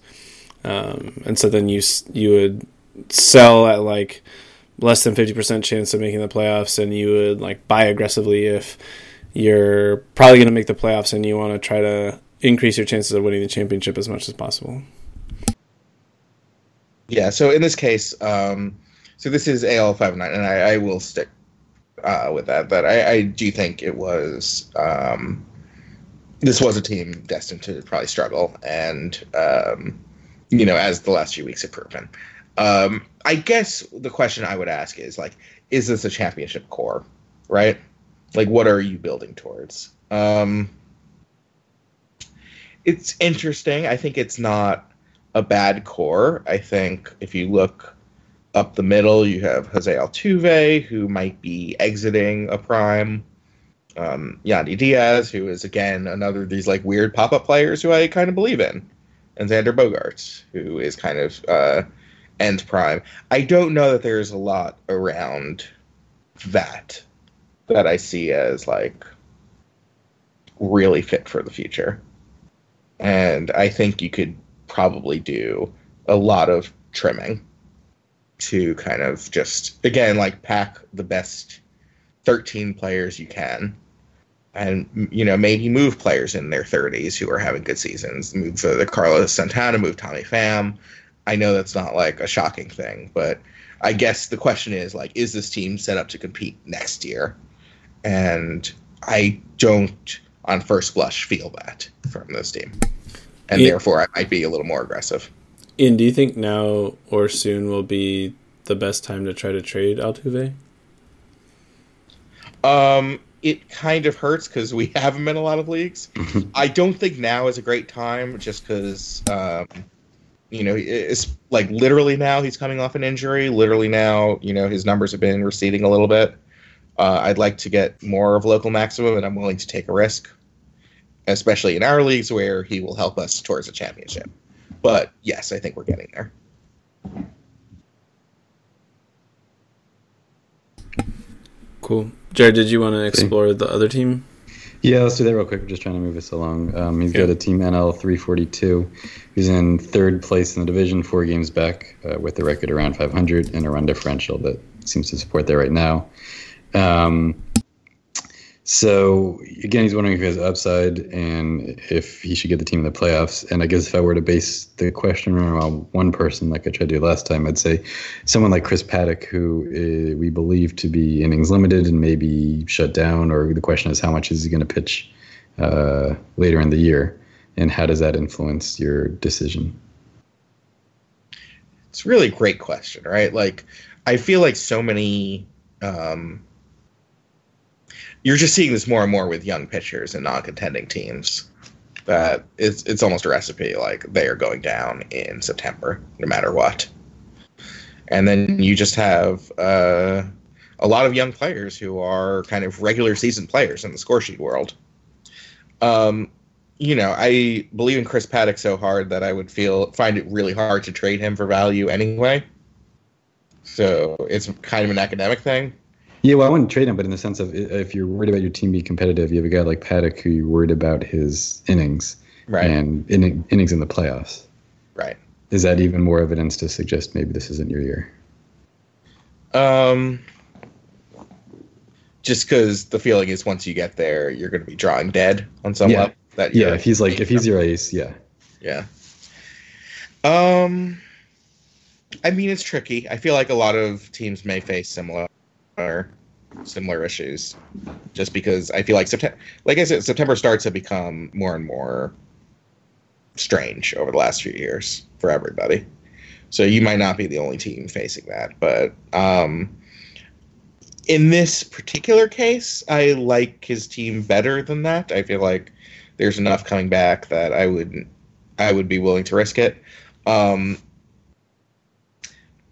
Um, and so then you you would sell at like less than 50% chance of making the playoffs and you would like buy aggressively if you're probably going to make the playoffs and you want to try to increase your chances of winning the championship as much as possible. Yeah, so in this case, um, so this is AL five nine, and I, I will stick uh, with that. But I, I, do think it was um, this was a team destined to probably struggle, and um, you know, as the last few weeks have proven. Um, I guess the question I would ask is like, is this a championship core, right? Like, what are you building towards? Um, it's interesting. I think it's not a bad core. I think if you look up the middle, you have Jose Altuve, who might be exiting a prime. Um, Yandy Diaz, who is again another of these like weird pop up players who I kind of believe in, and Xander Bogaerts, who is kind of uh, end prime. I don't know that there's a lot around that that I see as like really fit for the future. And I think you could probably do a lot of trimming to kind of just again like pack the best 13 players you can and you know maybe move players in their 30s who are having good seasons. Move the, the carlos santana move tommy pham. I know that's not like a shocking thing but i guess the question is like is this team set up to compete next year? And i don't on first blush feel that from this team and therefore I might be a little more aggressive. Ian, do you think now or soon will be the best time to try to trade Altuve? Um, it kind of hurts because we have him in a lot of leagues. I don't think now is a great time, just because, um, you know, it's like literally now he's coming off an injury. Literally now, you know, his numbers have been receding a little bit. Uh, I'd like to get more of local maximum, and I'm willing to take a risk especially in our leagues where he will help us towards a championship. But yes, I think we're getting there. Cool. Jared, did you want to explore the other team? Yeah, let's do that real quick. We're just trying to move us along. Um, he's got a team NL 342. He's in third place in the division, four games back, uh, with a record around 500 and a run differential that seems to support that right now. Um, so again, he's wondering if he has upside and if he should get the team in the playoffs. And I guess if I were to base the question around one person, like I tried to do last time, I'd say someone like Chris Paddack, who uh, we believe to be innings limited and maybe shut down. Or the question is, how much is he going to pitch uh, later in the year, and how does that influence your decision? It's really great question, right? Like, I feel like so many. Um, you're just seeing this more and more with young pitchers and non-contending teams. That it's it's almost a recipe like they are going down in September, no matter what. And then you just have uh, a lot of young players who are kind of regular season players in the score sheet world. Um, you know, I believe in Chris Paddack so hard that I would feel find it really hard to trade him for value anyway. So it's kind of an academic thing. Yeah, well, I wouldn't trade him, but in the sense of if you're worried about your team being competitive, you have a guy like Paddack who you're worried about his innings right. and in, innings in the playoffs. Right. Is that even more evidence to suggest maybe this isn't your year? Um, just because the feeling is once you get there, you're going to be drawing dead on some Yeah. level. That Yeah, if he's like if he's your ace, yeah. Yeah. Um, I mean, it's tricky. I feel like a lot of teams may face similar, similar issues, just because I feel like September, like I said, September starts have become more and more strange over the last few years for everybody. So you might not be the only team facing that, but um, in this particular case, I like his team better than that. I feel like there's enough coming back that I would I would be willing to risk it. Um,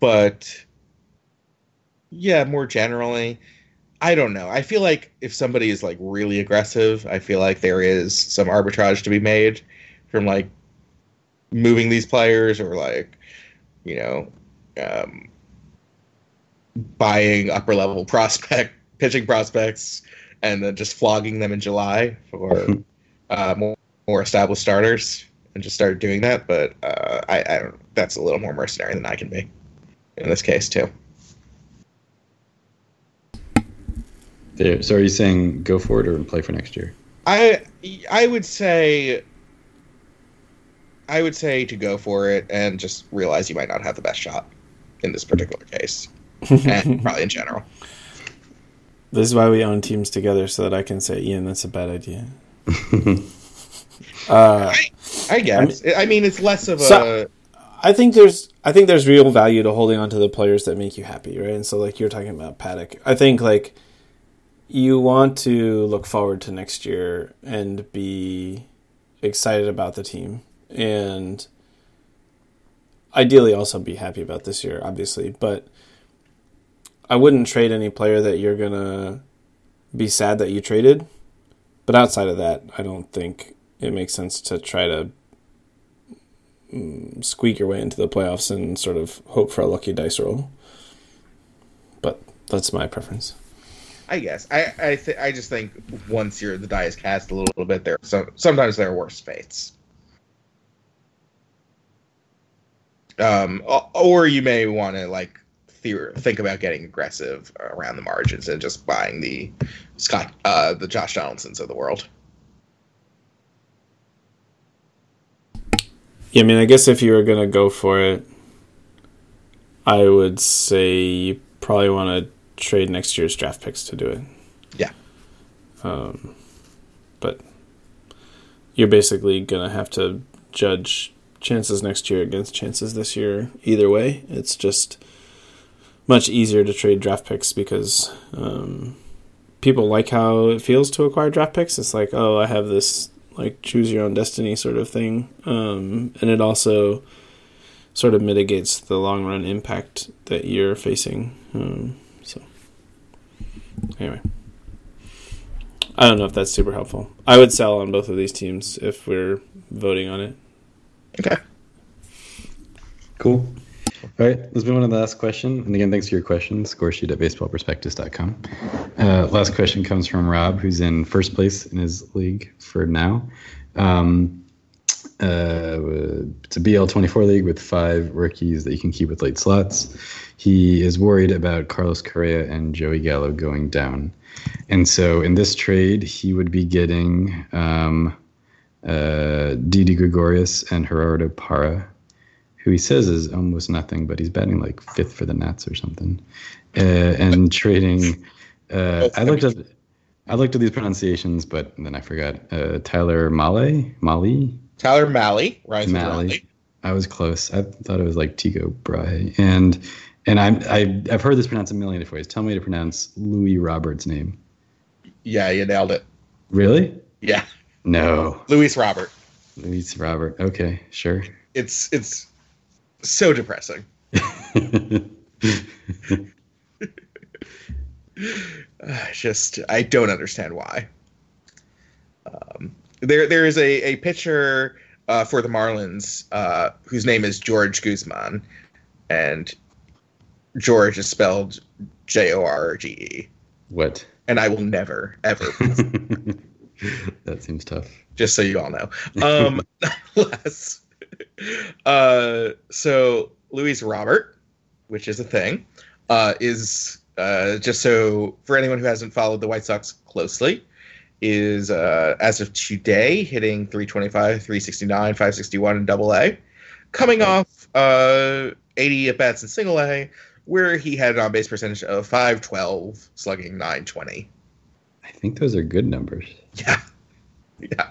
but yeah, more generally, I don't know. I feel like if somebody is like really aggressive, I feel like there is some arbitrage to be made from like moving these players or like you know um, buying upper level prospect pitching prospects and then just flogging them in July for uh, more, more established starters and just start doing that. But uh, I, I don't. That's a little more mercenary than I can be in this case too. There. So are you saying go for it or play for next year? I I would say I would say to go for it and just realize you might not have the best shot in this particular case, and probably in general. This is why we own teams together, so that I can say, Ian, that's a bad idea. uh, I guess. I mean, it's less of a. So- I think there's I think there's real value to holding on to the players that make you happy, right? And so like you're talking about Paddack. I think like you want to look forward to next year and be excited about the team and ideally also be happy about this year, obviously, but I wouldn't trade any player that you're going to be sad that you traded. But outside of that, I don't think it makes sense to try to mm, squeak your way into the playoffs and sort of hope for a lucky dice roll. But that's my preference. I guess. I I th- I just think once you're the die is cast a little, little bit, there so sometimes there are worse fates. Um, or you may want to like theor- think about getting aggressive around the margins and just buying the Scott, uh, the Josh Donaldsons of the world. Yeah, I mean, I guess if you were gonna go for it, I would say you probably want to trade next year's draft picks to do it. Yeah. Um, but you're basically gonna have to judge chances next year against chances this year. Either way, it's just much easier to trade draft picks because um, people like how it feels to acquire draft picks. It's like, oh, I have this like choose your own destiny sort of thing, um, and it also sort of mitigates the long run impact that you're facing. Um, anyway, I don't know if that's super helpful. I would sell on both of these teams if we're voting on it. Okay. Cool. All right, let's move on to the last question. And again, thanks for your questions. Scoresheet at baseballprospectus.com. Uh, last question comes from Rob, who's in first place in his league for now. Um, uh, it's a BL24 league with five rookies that you can keep with late slots. He is worried about Carlos Correa and Joey Gallo going down. And so in this trade, he would be getting um, uh, Didi Gregorius and Gerardo Parra, who he says is almost nothing, but he's batting like fifth for the Nats or something. Uh, and trading, uh, I looked at. I looked at these pronunciations, but then I forgot. Uh, Tyler Mahle, Mahle, Tyler Malley, right? Mahle. I was close. I thought it was like Tycho Brahe, and and I'm I, I've heard this pronounced a million different ways. Tell me to pronounce Louis Roberts' name. Yeah, you nailed it. Really? Yeah. No. Louis Robert. Louis Robert. Okay, sure. It's it's so depressing. I just I don't understand why. Um, there there is a a pitcher uh, for the Marlins uh, whose name is George Guzman, and George is spelled J O R G E. What? And I will never ever. that seems tough. Just so you all know. Um, nonetheless, uh, so Louis Robert, which is a thing, uh, is uh, just so for anyone who hasn't followed the White Sox closely, is uh, as of today hitting 325, 369, 561 in double A, coming off uh, 80 at bats in single A, where he had an on base percentage of 512, slugging 920. I think those are good numbers. Yeah. Yeah.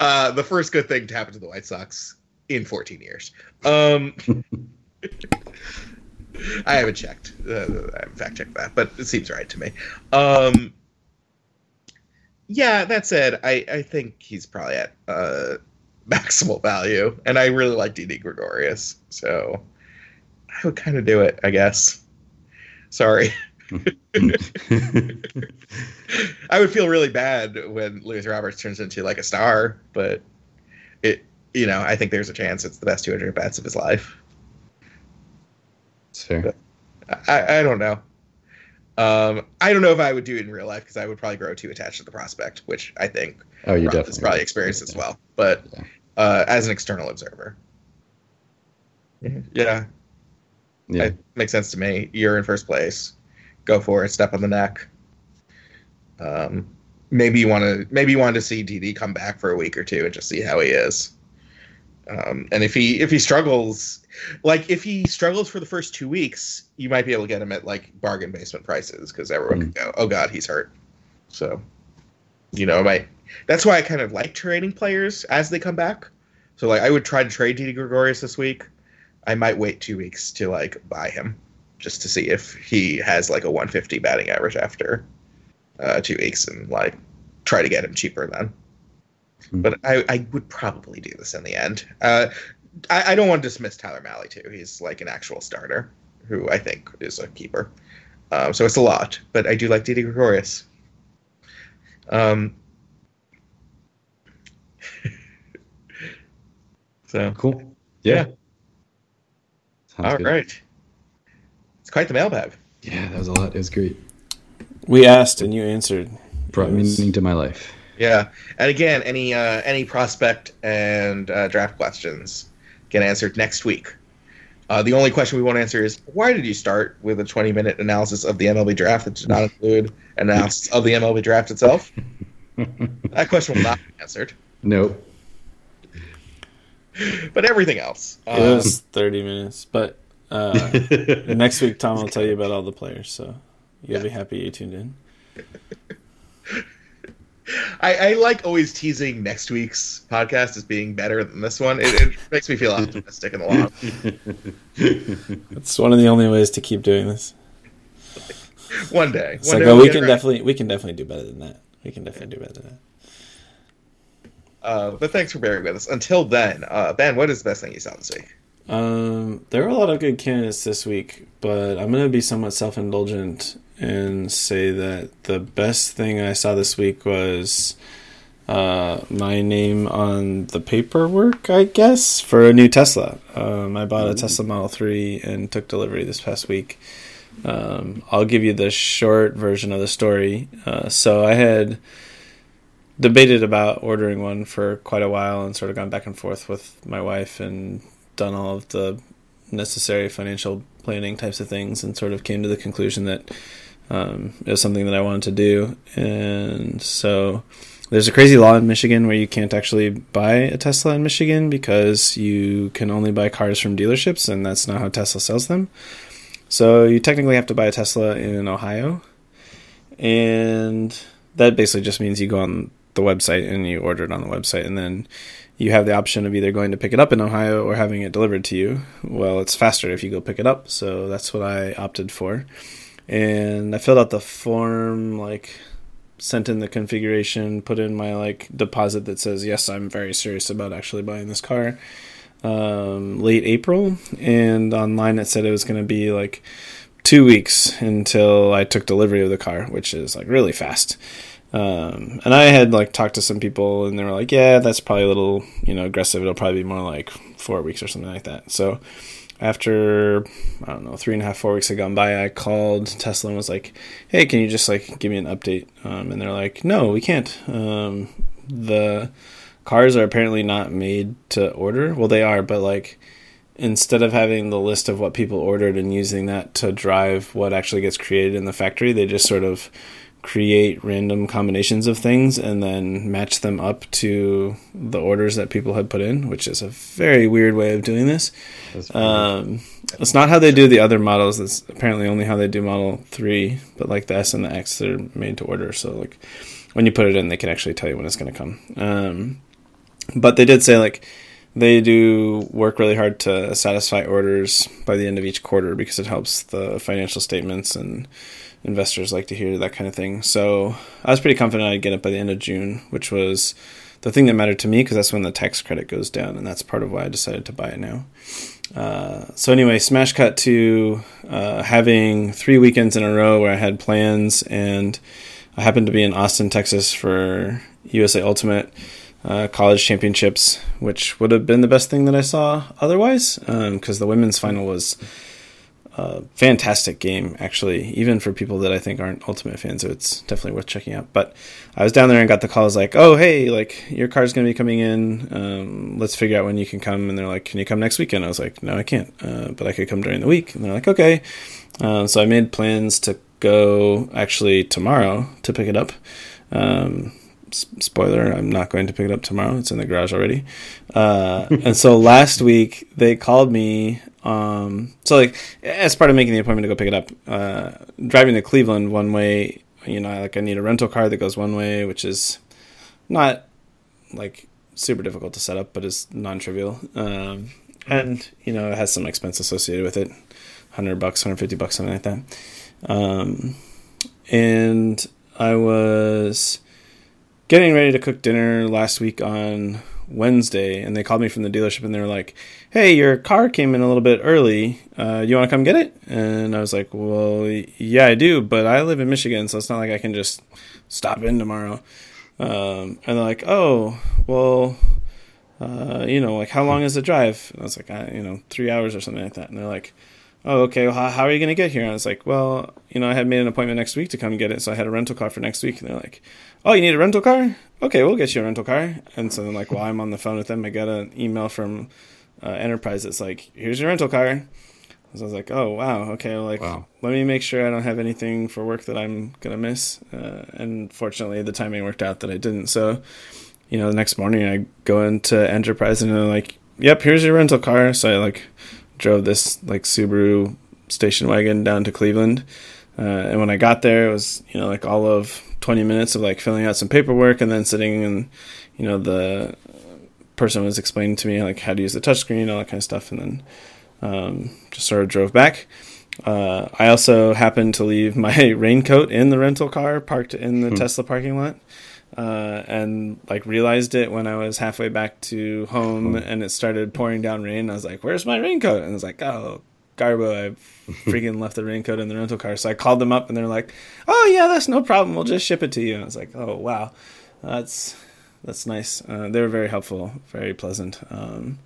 Uh, the first good thing to happen to the White Sox in 14 years. Um, I haven't checked. Uh, I haven't fact checked that, but it seems right to me. Um, yeah, that said, I, I think he's probably at uh, maximal value, and I really like Didi Gregorius, so I would kind of do it, I guess. Sorry. I would feel really bad when Louis Roberts turns into like a star, but it, you know, I think there's a chance it's the best 200 bats of his life. Fair. I, I don't know. Um, I don't know if I would do it in real life because I would probably grow too attached to the prospect, which I think oh, you Rob definitely has probably experienced as well. But Yeah. uh, as an external observer, yeah, Yeah. It makes sense to me. You're in first place. Go for it. Step on the neck. Um, maybe you want to. Maybe you wanted to see Didi come back for a week or two and just see how he is. Um, and if he if he struggles, like if he struggles for the first two weeks, you might be able to get him at like bargain basement prices because everyone can go, "Oh God, he's hurt." So, you know, my that's why I kind of like trading players as they come back. So like, I would try to trade Didi Gregorius this week. I might wait two weeks to like buy him just to see if he has like a 150 batting average after uh, two weeks and like try to get him cheaper then. Hmm. But I, I would probably do this in the end. Uh, I, I don't want to dismiss Tyler Mahle too. He's like an actual starter who I think is a keeper. Um, so it's a lot, but I do like Didi Gregorius. Um, so Cool. Yeah. Sounds all good. right, it's quite the mailbag. Yeah, that was a lot. It was great. We asked and you answered. Brought was- meaning to my life. Yeah, and again, any uh, any prospect and uh, draft questions get answered next week. Uh, the only question we won't answer is why did you start with a 20 minute analysis of the MLB draft that did not include an analysis of the MLB draft itself? that question will not be answered. Nope. But everything else. It Uh, was 30 minutes, but uh, next week Tom will tell you about all the players, so you'll Yeah. be happy you tuned in. I, I like always teasing next week's podcast as being better than this one. It, it makes me feel optimistic in the long. It's one of the only ways to keep doing this. One day. One like, day we'll we can right. definitely we can definitely do better than that. We can definitely do better than that. Uh, but thanks for bearing with us. Until then, uh, Ben, what is the best thing you saw this week? Um, there were a lot of good candidates this week, but I'm gonna be somewhat self-indulgent and say that the best thing I saw this week was uh, my name on the paperwork, I guess, for a new Tesla. Um, I bought a Tesla Model 3 and took delivery this past week. Um, I'll give you the short version of the story. Uh, so I had debated about ordering one for quite a while and sort of gone back and forth with my wife and done all of the necessary financial planning types of things and sort of came to the conclusion that um, it was something that I wanted to do. And so there's a crazy law in Michigan where you can't actually buy a Tesla in Michigan because you can only buy cars from dealerships, and that's not how Tesla sells them. So you technically have to buy a Tesla in Ohio. And that basically just means you go on the website and you order it on the website and then you have the option of either going to pick it up in Ohio or having it delivered to you. Well, it's faster if you go pick it up, so that's what I opted for. And I filled out the form like sent in the configuration, put in my like deposit that says yes, I'm very serious about actually buying this car. Um, late April, and online it said it was going to be like two weeks until I took delivery of the car, which is like really fast. Um, and I had like talked to some people, and they were like, "Yeah, that's probably a little you know aggressive. It'll probably be more like four weeks or something like that." So after I don't know three and a half four weeks had gone by, I called Tesla and was like, "Hey, can you just like give me an update?" Um, and they're like, "No, we can't. Um, the cars are apparently not made to order. Well, they are, but like." Instead of having the list of what people ordered and using that to drive what actually gets created in the factory, they just sort of create random combinations of things and then match them up to the orders that people had put in, which is a very weird way of doing this. Um, it's not how they do the other models. It's apparently only how they do Model 3, but like the S and the X, they're made to order. So, like, when you put it in, they can actually tell you when it's going to come. Um, but they did say, like, they do work really hard to satisfy orders by the end of each quarter because it helps the financial statements and investors like to hear that kind of thing. So I was pretty confident I'd get it by the end of June, which was the thing that mattered to me because that's when the tax credit goes down, and that's part of why I decided to buy it now. Uh, so anyway, smash cut to uh, having three weekends in a row where I had plans, and I happened to be in Austin, Texas for USA Ultimate uh, College Championships, which would have been the best thing that I saw otherwise, because um, the women's final was a fantastic game, actually, even for people that I think aren't Ultimate fans. So it's definitely worth checking out. But I was down there and got the call. I was like, "Oh, hey, like your car's going to be coming in. Um, let's figure out when you can come." And they're like, "Can you come next weekend?" I was like, "No, I can't, uh, but I could come during the week." And they're like, "Okay." Uh, so I made plans to go actually tomorrow to pick it up. Um, spoiler i'm not going to pick it up tomorrow it's in the garage already uh, and so last week they called me um, so like as part of making the appointment to go pick it up, uh, driving to Cleveland one way, you know, like I need a rental car that goes one way, which is not like super difficult to set up, but is non-trivial. Um, and you know, it has some expense associated with it, hundred bucks, hundred fifty bucks, something like that. Um, and I was getting ready to cook dinner last week on Wednesday, and they called me from the dealership, and they were like, "Hey, your car came in a little bit early. Uh, you want to come get it?" And I was like, "Well, yeah, I do, but I live in Michigan, so it's not like I can just stop in tomorrow." Um, and they're like, "Oh, well." Uh, you know, like how long is the drive? And I was like, I, you know, three hours or something like that. And they're like, oh, okay, well, how, how are you going to get here? And I was like, well, you know, I had made an appointment next week to come get it, so I had a rental car for next week. And they're like, oh, you need a rental car? okay, we'll get you a rental car. And so then, like, while I'm on the phone with them, I got an email from uh, Enterprise that's like, here's your rental car. So I was like, oh, wow, okay, like, wow. let me make sure I don't have anything for work that I'm going to miss. Uh, and fortunately, the timing worked out that I didn't. So, you know, the next morning I go into Enterprise and they're like, yep, here's your rental car. So I, like, drove this, like, Subaru station wagon down to Cleveland. Uh, and when I got there, it was, you know, like all of 20 minutes of like filling out some paperwork and then sitting and you know the person was explaining to me like how to use the touchscreen and all that kind of stuff and then um, just sort of drove back uh, i also happened to leave my raincoat in the rental car parked in the hmm. tesla parking lot uh, and like realized it when i was halfway back to home and it started pouring down rain i was like where's my raincoat and i was like oh Garbo, I freaking left the raincoat in the rental car. So I called them up and they're like, "Oh yeah, that's no problem. We'll just ship it to you." And I was like, "Oh wow, that's that's nice. Uh, they were very helpful, very pleasant. Um,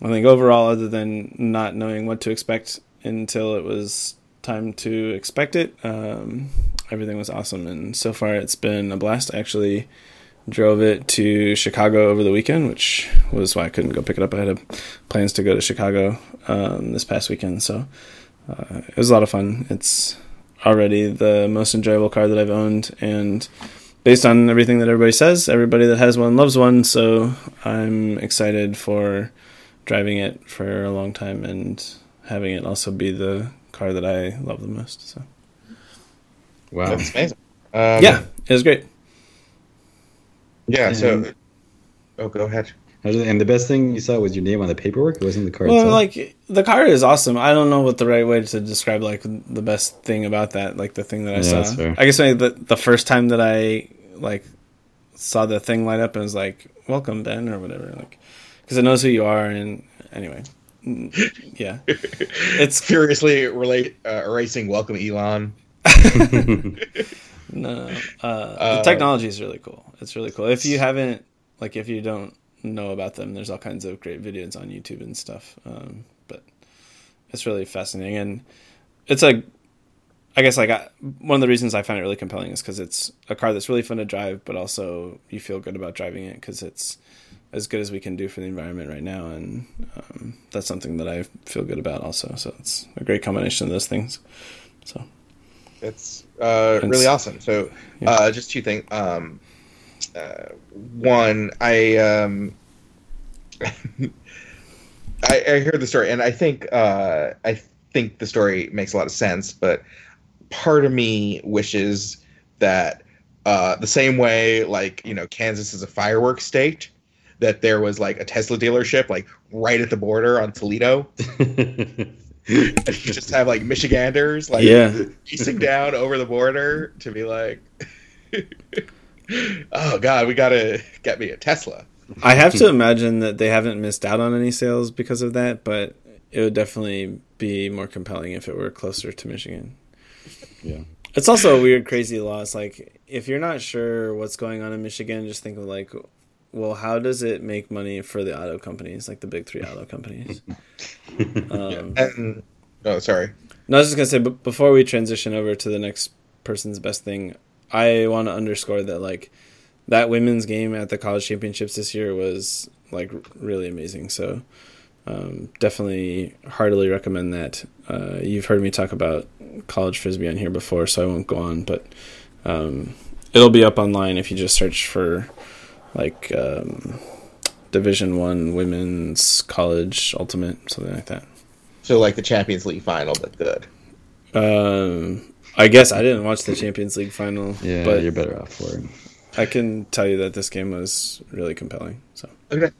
I think overall, other than not knowing what to expect until it was time to expect it, um, everything was awesome. And so far, it's been a blast. I actually drove it to Chicago over the weekend, which was why I couldn't go pick it up. I had plans to go to Chicago um, this past weekend, so uh, it was a lot of fun. It's already the most enjoyable car that I've owned, and based on everything that everybody says, everybody that has one loves one. So I'm excited for driving it for a long time and having it also be the car that I love the most. So, wow, that's amazing. Um, yeah, it was great. Yeah. So, oh, go ahead. And the best thing you saw was your name on the paperwork. It wasn't the car. Well, itself? like the car is awesome. I don't know what the right way to describe like the best thing about that. Like the thing that I yeah, saw. I guess maybe the the first time that I like saw the thing light up and was like, "Welcome, Ben," or whatever. Like, because it knows who you are. And anyway, yeah, it's furiously relate uh, erasing "Welcome, Elon." No, uh, uh, the technology is really cool. It's really cool. If you haven't, like, if you don't know about them. There's all kinds of great videos on YouTube and stuff. Um, but it's really fascinating, and it's a, I guess like I, one of the reasons I find it really compelling is because it's a car that's really fun to drive, but also you feel good about driving it because it's as good as we can do for the environment right now, and um, that's something that I feel good about also. So it's a great combination of those things. So it's uh, really awesome. So yeah. uh, just two things. Um, uh, one, I um, I, I heard the story, and I think uh, I think the story makes a lot of sense. But part of me wishes that uh, the same way, like you know, Kansas is a fireworks state, that there was like a Tesla dealership like right at the border on Toledo. you just have like Michiganders like yeah. easting down over the border to be like oh god, we gotta get me a Tesla. I have to imagine that they haven't missed out on any sales because of that, but it would definitely be more compelling if it were closer to Michigan. Yeah. It's also a weird, crazy law. It's like if you're not sure what's going on in Michigan, just think of like, well, how does it make money for the auto companies, like the big three auto companies? um, and, oh, sorry. No, I was just gonna say, but before we transition over to the next person's best thing, I want to underscore that like that women's game at the college championships this year was like really amazing. So um, definitely heartily recommend that. Uh, you've heard me talk about college frisbee on here before, so I won't go on, but um, it'll be up online if you just search for like um, Division One women's college ultimate something like that. So like the Champions League final, but good. Um, I guess I didn't watch the Champions League final. Yeah, but you're better off for it. I can tell you that this game was really compelling. So okay,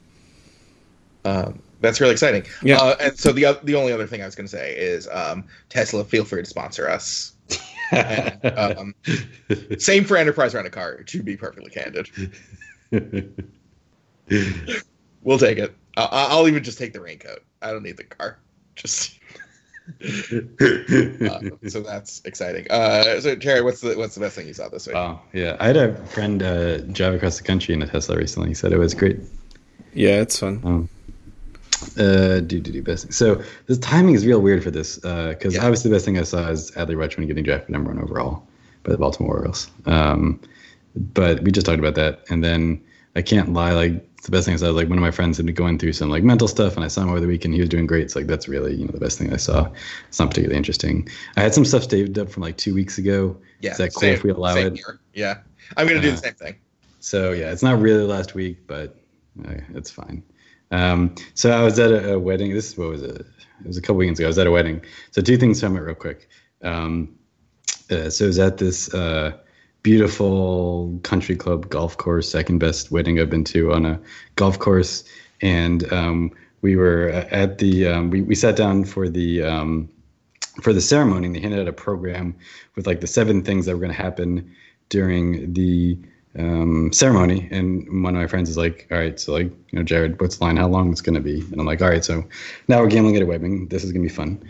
um, that's really exciting. Yeah, uh, and so the the only other thing I was going to say is um, Tesla, feel free to sponsor us. and, um, same for Enterprise Rent a Car. To be perfectly candid, we'll take it. I'll, I'll even just take the raincoat. I don't need the car. Just uh, so that's exciting. Uh, so Terry, what's the what's the best thing you saw this week? Oh yeah, I had a friend uh, drive across the country in a Tesla recently. He said it was great. Yeah, it's fun. Um, uh, do do do best. Thing. So the timing is real weird for this because uh, yeah. obviously the best thing I saw is Adley Rutschman getting drafted number one overall by the Baltimore Orioles. Um, but we just talked about that, and then I can't lie, like the best thing I saw. Like one of my friends had been going through some like mental stuff, and I saw him over the weekend. He was doing great. It's like that's really you know the best thing I saw. It's not particularly interesting. I had some stuff saved up from like two weeks ago. Yeah, is that cool same, if we allow it? Here. Yeah, I'm gonna do the uh, same thing. So yeah, it's not really last week, but uh, it's fine. Um, so I was at a, a, wedding. This what was it? It was a couple weekends ago. I was at a wedding. So two things from it real quick. Um, uh, so it was at this uh, beautiful country club golf course, second best wedding I've been to on a golf course. And um, we were at the um, we we sat down for the um, for the ceremony. And they handed out a program with like the seven things that were going to happen during the um, ceremony. And one of my friends is like, "All right, so like you know, Jared, what's the line? How long it's going to be?" And I'm like, "All right, so now we're gambling at a wedding. This is going to be fun."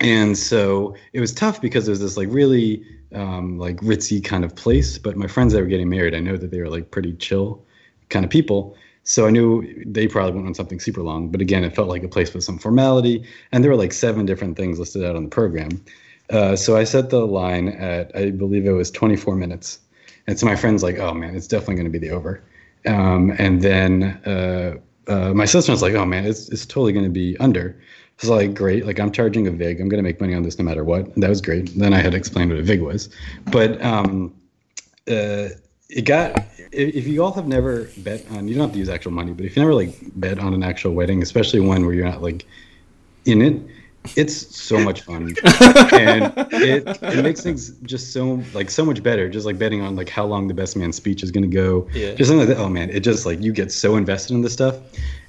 And so it was tough because it was this like really um, like ritzy kind of place. But my friends that were getting married, I know that they were like pretty chill kind of people. So I knew they probably went on something super long. But again, it felt like a place with some formality. And there were like seven different things listed out on the program. Uh, so I set the line at, I believe it was 24 minutes. And so my friend's like, oh man, it's definitely going to be the over. Um, and then uh, uh, my sister was like, oh man, it's, it's totally going to be under. Was like, great. Like I'm charging a VIG. I'm going to make money on this no matter what. And that was great. And then I had to explain what a VIG was. But um, uh, it got, if you all have never bet on, you don't have to use actual money, but if you never like bet on an actual wedding, especially one where you're not like in it, it's so much fun. And it, it makes things just so like so much better just like betting on like how long the best man speech is going to go. Yeah. just something like that. Oh man it just like you get so invested in this stuff.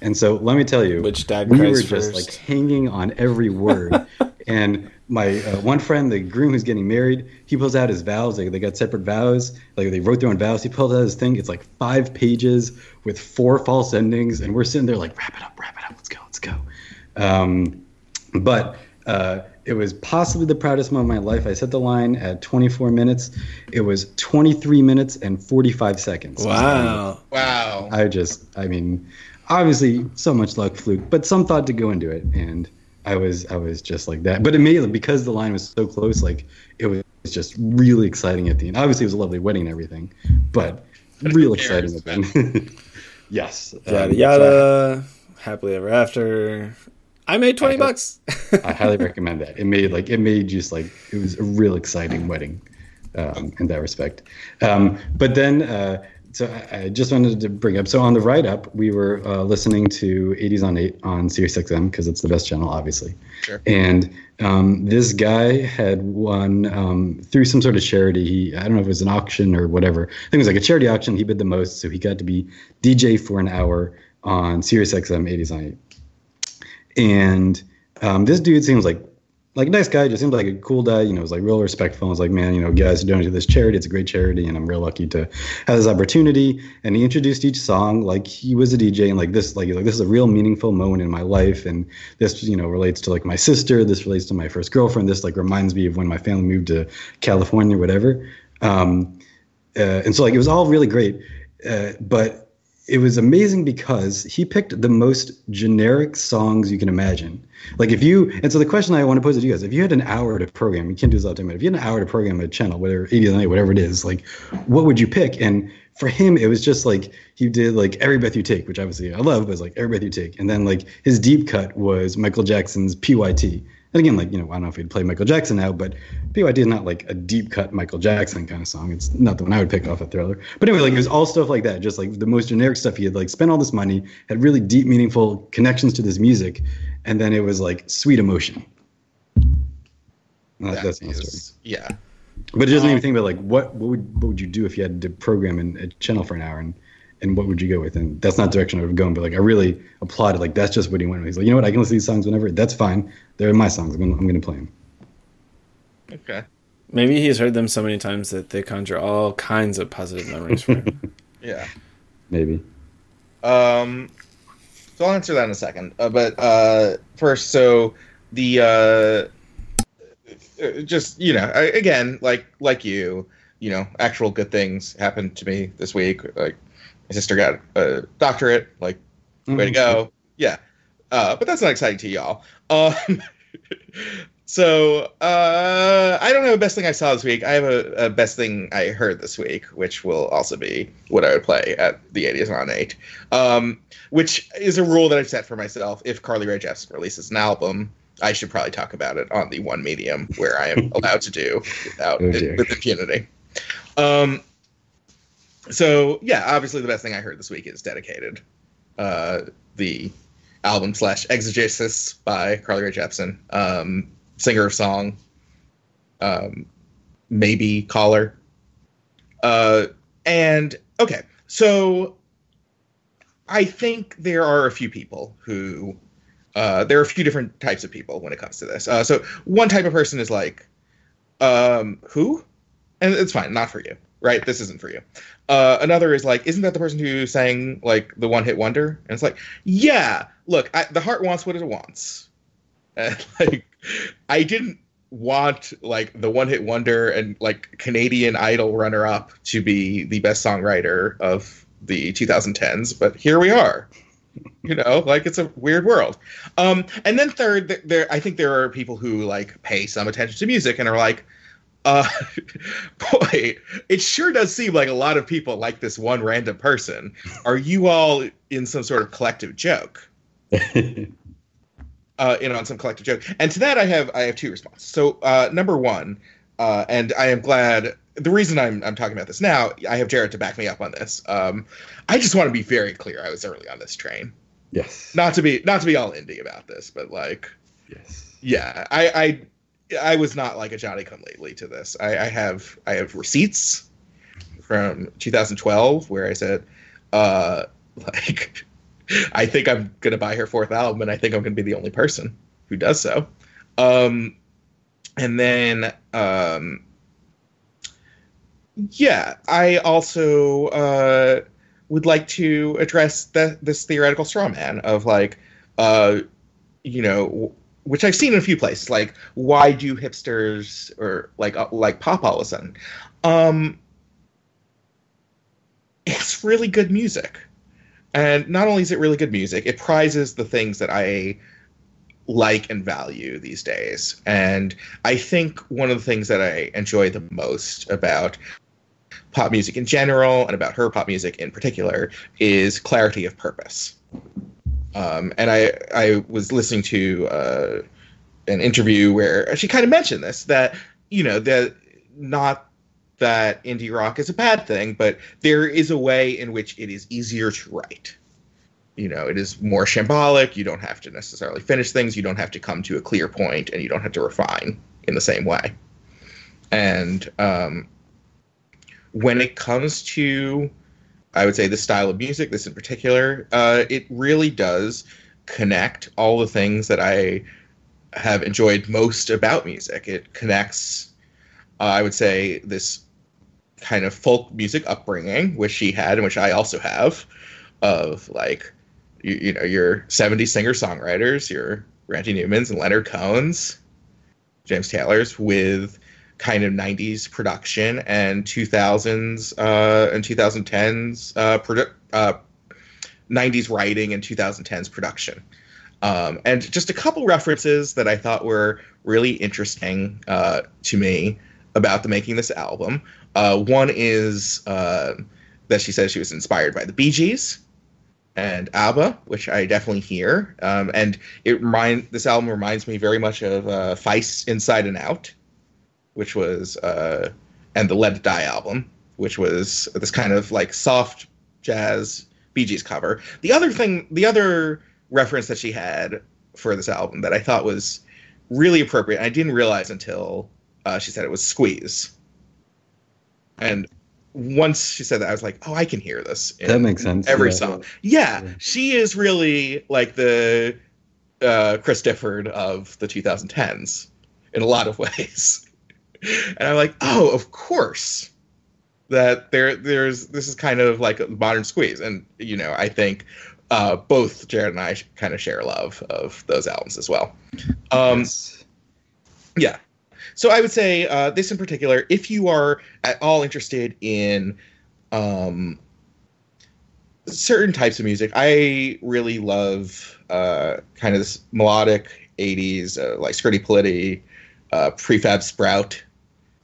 And so let me tell you which dad we were first. just like hanging on every word. And my uh, one friend the groom who's getting married he pulls out his vows. Like they got separate vows. Like they wrote their own vows. He pulls out his thing. It's like five pages with four false endings. And we're sitting there like wrap it up wrap it up. Let's go let's go. Um, but uh, it was possibly the proudest moment of my life. I set the line at 24 minutes. It was 23 minutes and 45 seconds. Wow. Wow. I just, I mean, obviously so much luck, fluke, but some thought to go into it, and I was, I was just like that. But it made because the line was so close, like it was just really exciting at the end. Obviously, it was a lovely wedding and everything, but real exciting at the end. yes. Yada um, yada. So happily ever after. I made twenty I, bucks. I highly recommend that. It made like it made just like it was a real exciting wedding, um, in that respect. Um, but then, uh, so I, I, just wanted to bring up. So on the write up, we were uh, listening to 80s on 8 on Sirius XM because it's the best channel, obviously. Sure. And um, this guy had won um, through some sort of charity. He I don't know if it was an auction or whatever. I think it was like a charity auction. He bid the most, so he got to be DJ for an hour on Sirius XM 80s on 8 and um, this dude seems like like a nice guy, just seems like a cool guy, you know, was like real respectful. I was like, man, you know, guys are donating to this charity. It's a great charity, and I'm real lucky to have this opportunity. And he introduced each song like he was a DJ, and like this, like, like this is a real meaningful moment in my life, and this, you know, relates to like my sister. This relates to my first girlfriend. This like reminds me of when my family moved to California, whatever. Um, uh, and so like it was all really great, uh, but it was amazing because he picked the most generic songs you can imagine. Like if you, and so the question I want to pose to you guys, if you had an hour to program, you can't do this all the time, but if you had an hour to program a channel, whatever, 80 night, whatever it is, like what would you pick? And for him, it was just like he did like Every Breath You Take, which obviously I love, but it's like Every Breath You Take. And then like his deep cut was Michael Jackson's PYT. And again, like, you know, I don't know if he'd play Michael Jackson now, but PYT is not like a deep cut Michael Jackson kind of song. It's not the one I would pick off a thriller. But anyway, like it was all stuff like that, just like the most generic stuff. He had like spent all this money, had really deep, meaningful connections to this music, and then it was like sweet emotion. That that's my story. Yeah. But it doesn't um, even think about like what what would what would you do if you had to program in a channel for an hour and and what would you go with? And that's not the direction I would go in, but like I really applauded. Like that's just what he went with. He's like, you know what? I can listen to these songs whenever. That's fine. They're my songs. I'm gonna, I'm gonna play them. Okay. Maybe he's heard them so many times that they conjure all kinds of positive memories for him. yeah. Maybe. Um. So I'll answer that in a second. Uh, but uh, first, so the uh, uh just you know, I, again, like like you, you know, actual good things happened to me this week. Like my sister got a doctorate. Like, way to mm-hmm. go. Yeah. Uh, but that's not exciting to y'all. Um, so uh, I don't have a best thing I saw this week. I have a, a, best thing I heard this week, which will also be what I would play at the 80s on 8. Um, which is a rule that I've set for myself. If Carly Rae Jepsen releases an album, I should probably talk about it on the one medium where I am allowed to do without oh, with impunity. Um, so yeah, obviously the best thing I heard this week is dedicated. Uh, the album slash exegesis by Carly Rae Jepsen, um, singer of song, um, maybe caller. Uh, and okay, so I think there are a few people who uh, there are a few different types of people when it comes to this. Uh, so one type of person is like, um, who? And it's fine, not for you right? This isn't for you. Uh, another is like, isn't that the person who sang like the one hit wonder? And it's like, yeah, look, I, the heart wants what it wants. And, like, I didn't want like the one hit wonder and like Canadian Idol runner up to be the best songwriter of the 2010s, but here we are. You know, like it's a weird world. Um, and then third, there I think there are people who like pay some attention to music and are like, uh, boy, it sure does seem like a lot of people like this one random person. Are you all in some sort of collective joke? uh, in on some collective joke. And to that, I have I have two responses. So uh, number one, uh, and I am glad. The reason I'm I'm talking about this now, I have Jared to back me up on this. Um, I just want to be very clear. I was early on this train. Yes. Not to be not to be all indie about this, but like, yes. Yeah, I I I was not like a Johnny come lately to this. I, I have I have receipts from 2012 where I said, uh, like I think I'm gonna buy her fourth album, and I think I'm gonna be the only person who does so. Um, and then, um, yeah, I also uh, would like to address the, this theoretical straw man of like, uh, you know, which I've seen in a few places. Like, why do hipsters or like uh, like pop all of a sudden? Um, it's really good music and not only is it really good music, it prizes the things that I like and value these days. And I think one of the things that I enjoy the most about pop music in general and about her pop music in particular is clarity of purpose. Um, and I I was listening to uh, an interview where she kind of mentioned this that you know that not that indie rock is a bad thing, but there is a way in which it is easier to write. You know, it is more shambolic. You don't have to necessarily finish things. You don't have to come to a clear point, and you don't have to refine in the same way. And um, when it comes to, I would say, this style of music, this in particular, uh, it really does connect all the things that I have enjoyed most about music. It connects, uh, I would say, this kind of folk music upbringing, which she had and which I also have, of like, you, you know, your 70s singer songwriters, your Randy Newmans and Leonard Cohens, James Taylors, with kind of 90s production and 2000s uh, and 2010s uh, produ- uh, 90s writing and 2010s production. Um, and just a couple references that I thought were really interesting uh, to me about the making this album. Uh, one is uh, that she says she was inspired by the Bee Gees and ABBA, which I definitely hear. Um, and it remind this album reminds me very much of uh, Feist Inside and Out, which was uh, and the Let It Die album, which was this kind of like soft jazz Bee Gees cover. The other thing, the other reference that she had for this album that I thought was really appropriate, I didn't realize until uh, she said it was Squeeze and once she said that, I was like, oh, I can hear this. that makes sense. Every yeah. song. Yeah, yeah, she is really like the uh, Chris Difford of the 2010s in a lot of ways. And I'm like, oh, of course. That there, there's this is kind of like a modern squeeze, and you know, I think uh, both Jared and I kind of share love of those albums as well. Um, yes. Yeah, so I would say uh, this in particular, if you are at all interested in um, certain types of music, I really love uh, kind of this melodic 80s, uh, like Scritti Politti, uh, Prefab Sprout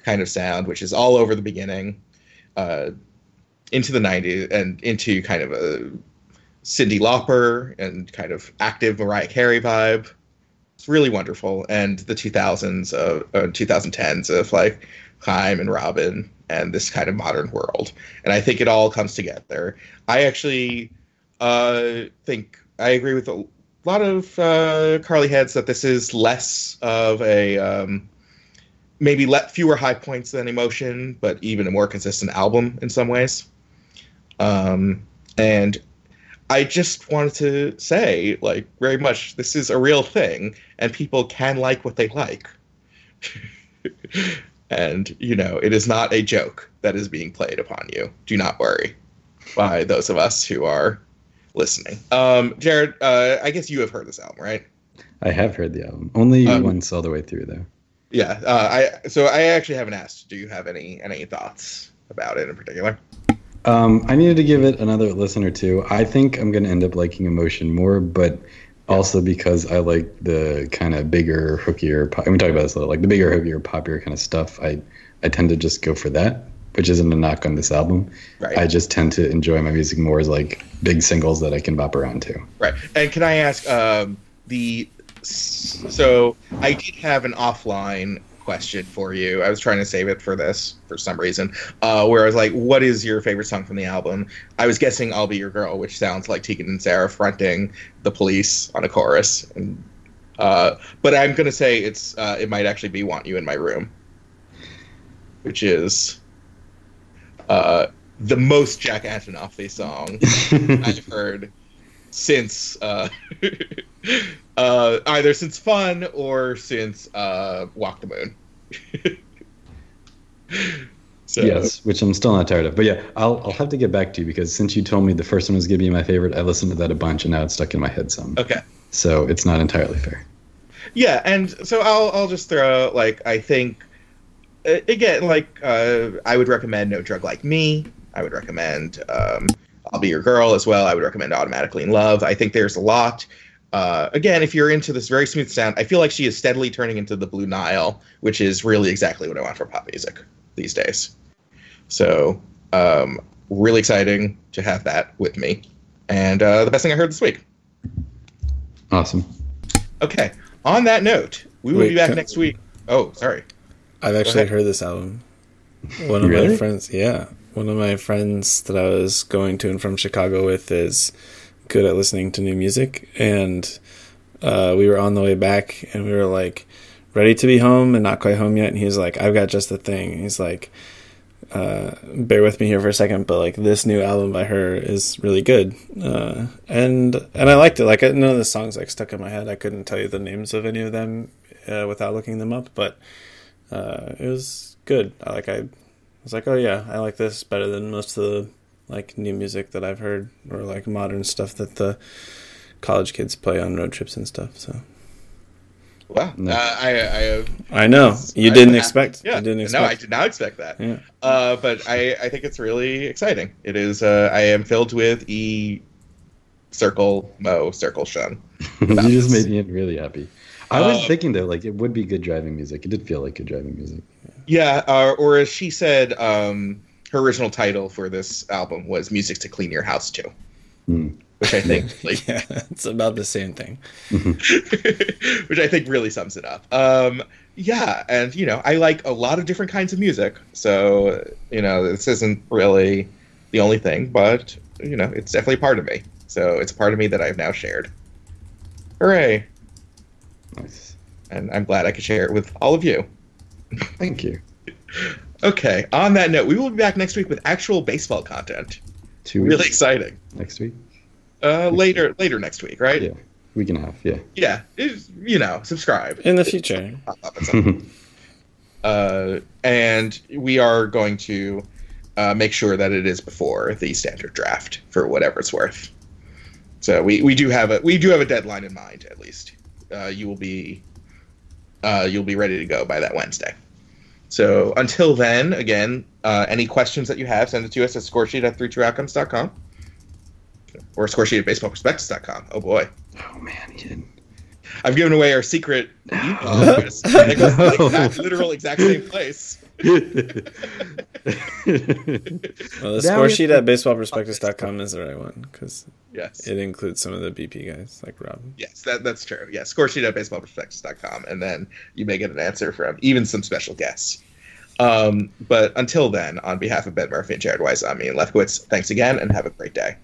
kind of sound, which is all over the beginning, uh, into the 90s, and into kind of a Cyndi Lauper and kind of active Mariah Carey vibe it's really wonderful. And the 2000s, of, uh, 2010s of like Haim and Robyn and this kind of modern world. And I think it all comes together. I actually uh, think I agree with a lot of uh, Carly heads that this is less of a um, maybe let fewer high points than emotion, but even a more consistent album in some ways. Um, and I just wanted to say, like, very much, this is a real thing, and people can like what they like. and, you know, it is not a joke that is being played upon you. Do not worry by those of us who are listening. Um, Jared, uh, I guess you have heard this album, right? I have heard the album. Only um, once all the way through, though. Yeah, uh, I so I actually haven't asked. Do you have any any thoughts about it in particular? Um, I needed to give it another listen or two. I think I'm going to end up liking Emotion more, but also because I like the kind of bigger, hookier. Pop, we talk about this a little, like the bigger, hookier, poppier kind of stuff. I I tend to just go for that, which isn't a knock on this album. Right. I just tend to enjoy my music more as like big singles that I can bop around to. Right. And can I ask um, the so I did have an offline question for you. I was trying to save it for this for some reason. Uh, where I was like, "What is your favorite song from the album?" I was guessing "I'll Be Your Girl," which sounds like Tegan and Sara fronting the police on a chorus. And, uh, but I'm gonna say it's uh, it might actually be "Want You in My Room," which is uh, the most Jack Antonoff song I've heard since uh, uh, either since Fun or since uh, Walk the Moon. so. Yes, which I'm still not tired of. But yeah, I'll I'll have to get back to you because since you told me the first one was gonna be my favorite, I listened to that a bunch and now it's stuck in my head some. Okay. So it's not entirely fair. Yeah, and so I'll I'll just throw like I think again like uh, I would recommend No Drug Like Me. I would recommend um, I'll Be Your Girl as well. I would recommend Automatically in Love. I think there's a lot uh, again, if you're into this very smooth sound, I feel like she is steadily turning into the Blue Nile, which is really exactly what I want for pop music these days. So, um, really exciting to have that with me, and uh, the best thing I heard this week. Awesome. Okay. On that note, we will Wait, be back can... next week. Oh, sorry. I've actually heard this album. One of really? my friends, yeah, one of my friends that I was going to and from Chicago with is good at listening to new music, and uh, we were on the way back, and we were like ready to be home and not quite home yet. And he's like, "I've got just the thing." He's like, uh, "Bear with me here for a second, but like this new album by her is really good," uh, and and I liked it. Like none of the songs like stuck in my head. I couldn't tell you the names of any of them uh, without looking them up, but uh, it was good. Like I was like, "Oh yeah, I like this better than most of the." like new music that I've heard or like modern stuff that the college kids play on road trips and stuff. So. Wow, no. uh, I, I, I know you I, didn't I, expect. Yeah, didn't expect. no, I did not expect that. Yeah. Uh, but I, I think it's really exciting. It is. Uh, I am filled with e circle mo circle shun. you just made me really happy. I was uh, thinking though, like it would be good driving music. It did feel like good driving music. Yeah, uh, or as she said, um, her original title for this album was "Music to Clean Your House To," mm. which I think like yeah, it's about the same thing. which I think really sums it up. Um, yeah, and you know, I like a lot of different kinds of music, so you know, this isn't really the only thing, but you know, it's definitely part of me. So it's part of me that I've now shared. Hooray! Nice. And I'm glad I could share it with all of you. Thank you. Okay. On that note, we will be back next week with actual baseball content. Two weeks. Really exciting. Next week. Uh, next later, week. later next week, right? Yeah, week and a half. Yeah. Yeah. you know, subscribe in the future. uh, and we are going to uh, make sure that it is before the standard draft for whatever it's worth. So we, we do have a we do have a deadline in mind at least. Uh, you will be uh, you'll be ready to go by that Wednesday. So until then, again, uh, any questions that you have, send it to us at scoresheet at 32outcomes.com or scoresheet at baseballprospectus.com. Oh boy. Oh man, Ian. I've given away our secret email address. it goes to the exact, literal exact same place. Well, the score sheet at baseballprospectus.com is the right one because yes. it includes some of the BP guys like Rob. Yes, that, that's true. Yeah, score sheet at baseballprospectus.com, and then you may get an answer from even some special guests. Um, but until then, on behalf of Ben Murphy and Jared Wise, I'm Ian Lefkowitz. Thanks again, and have a great day.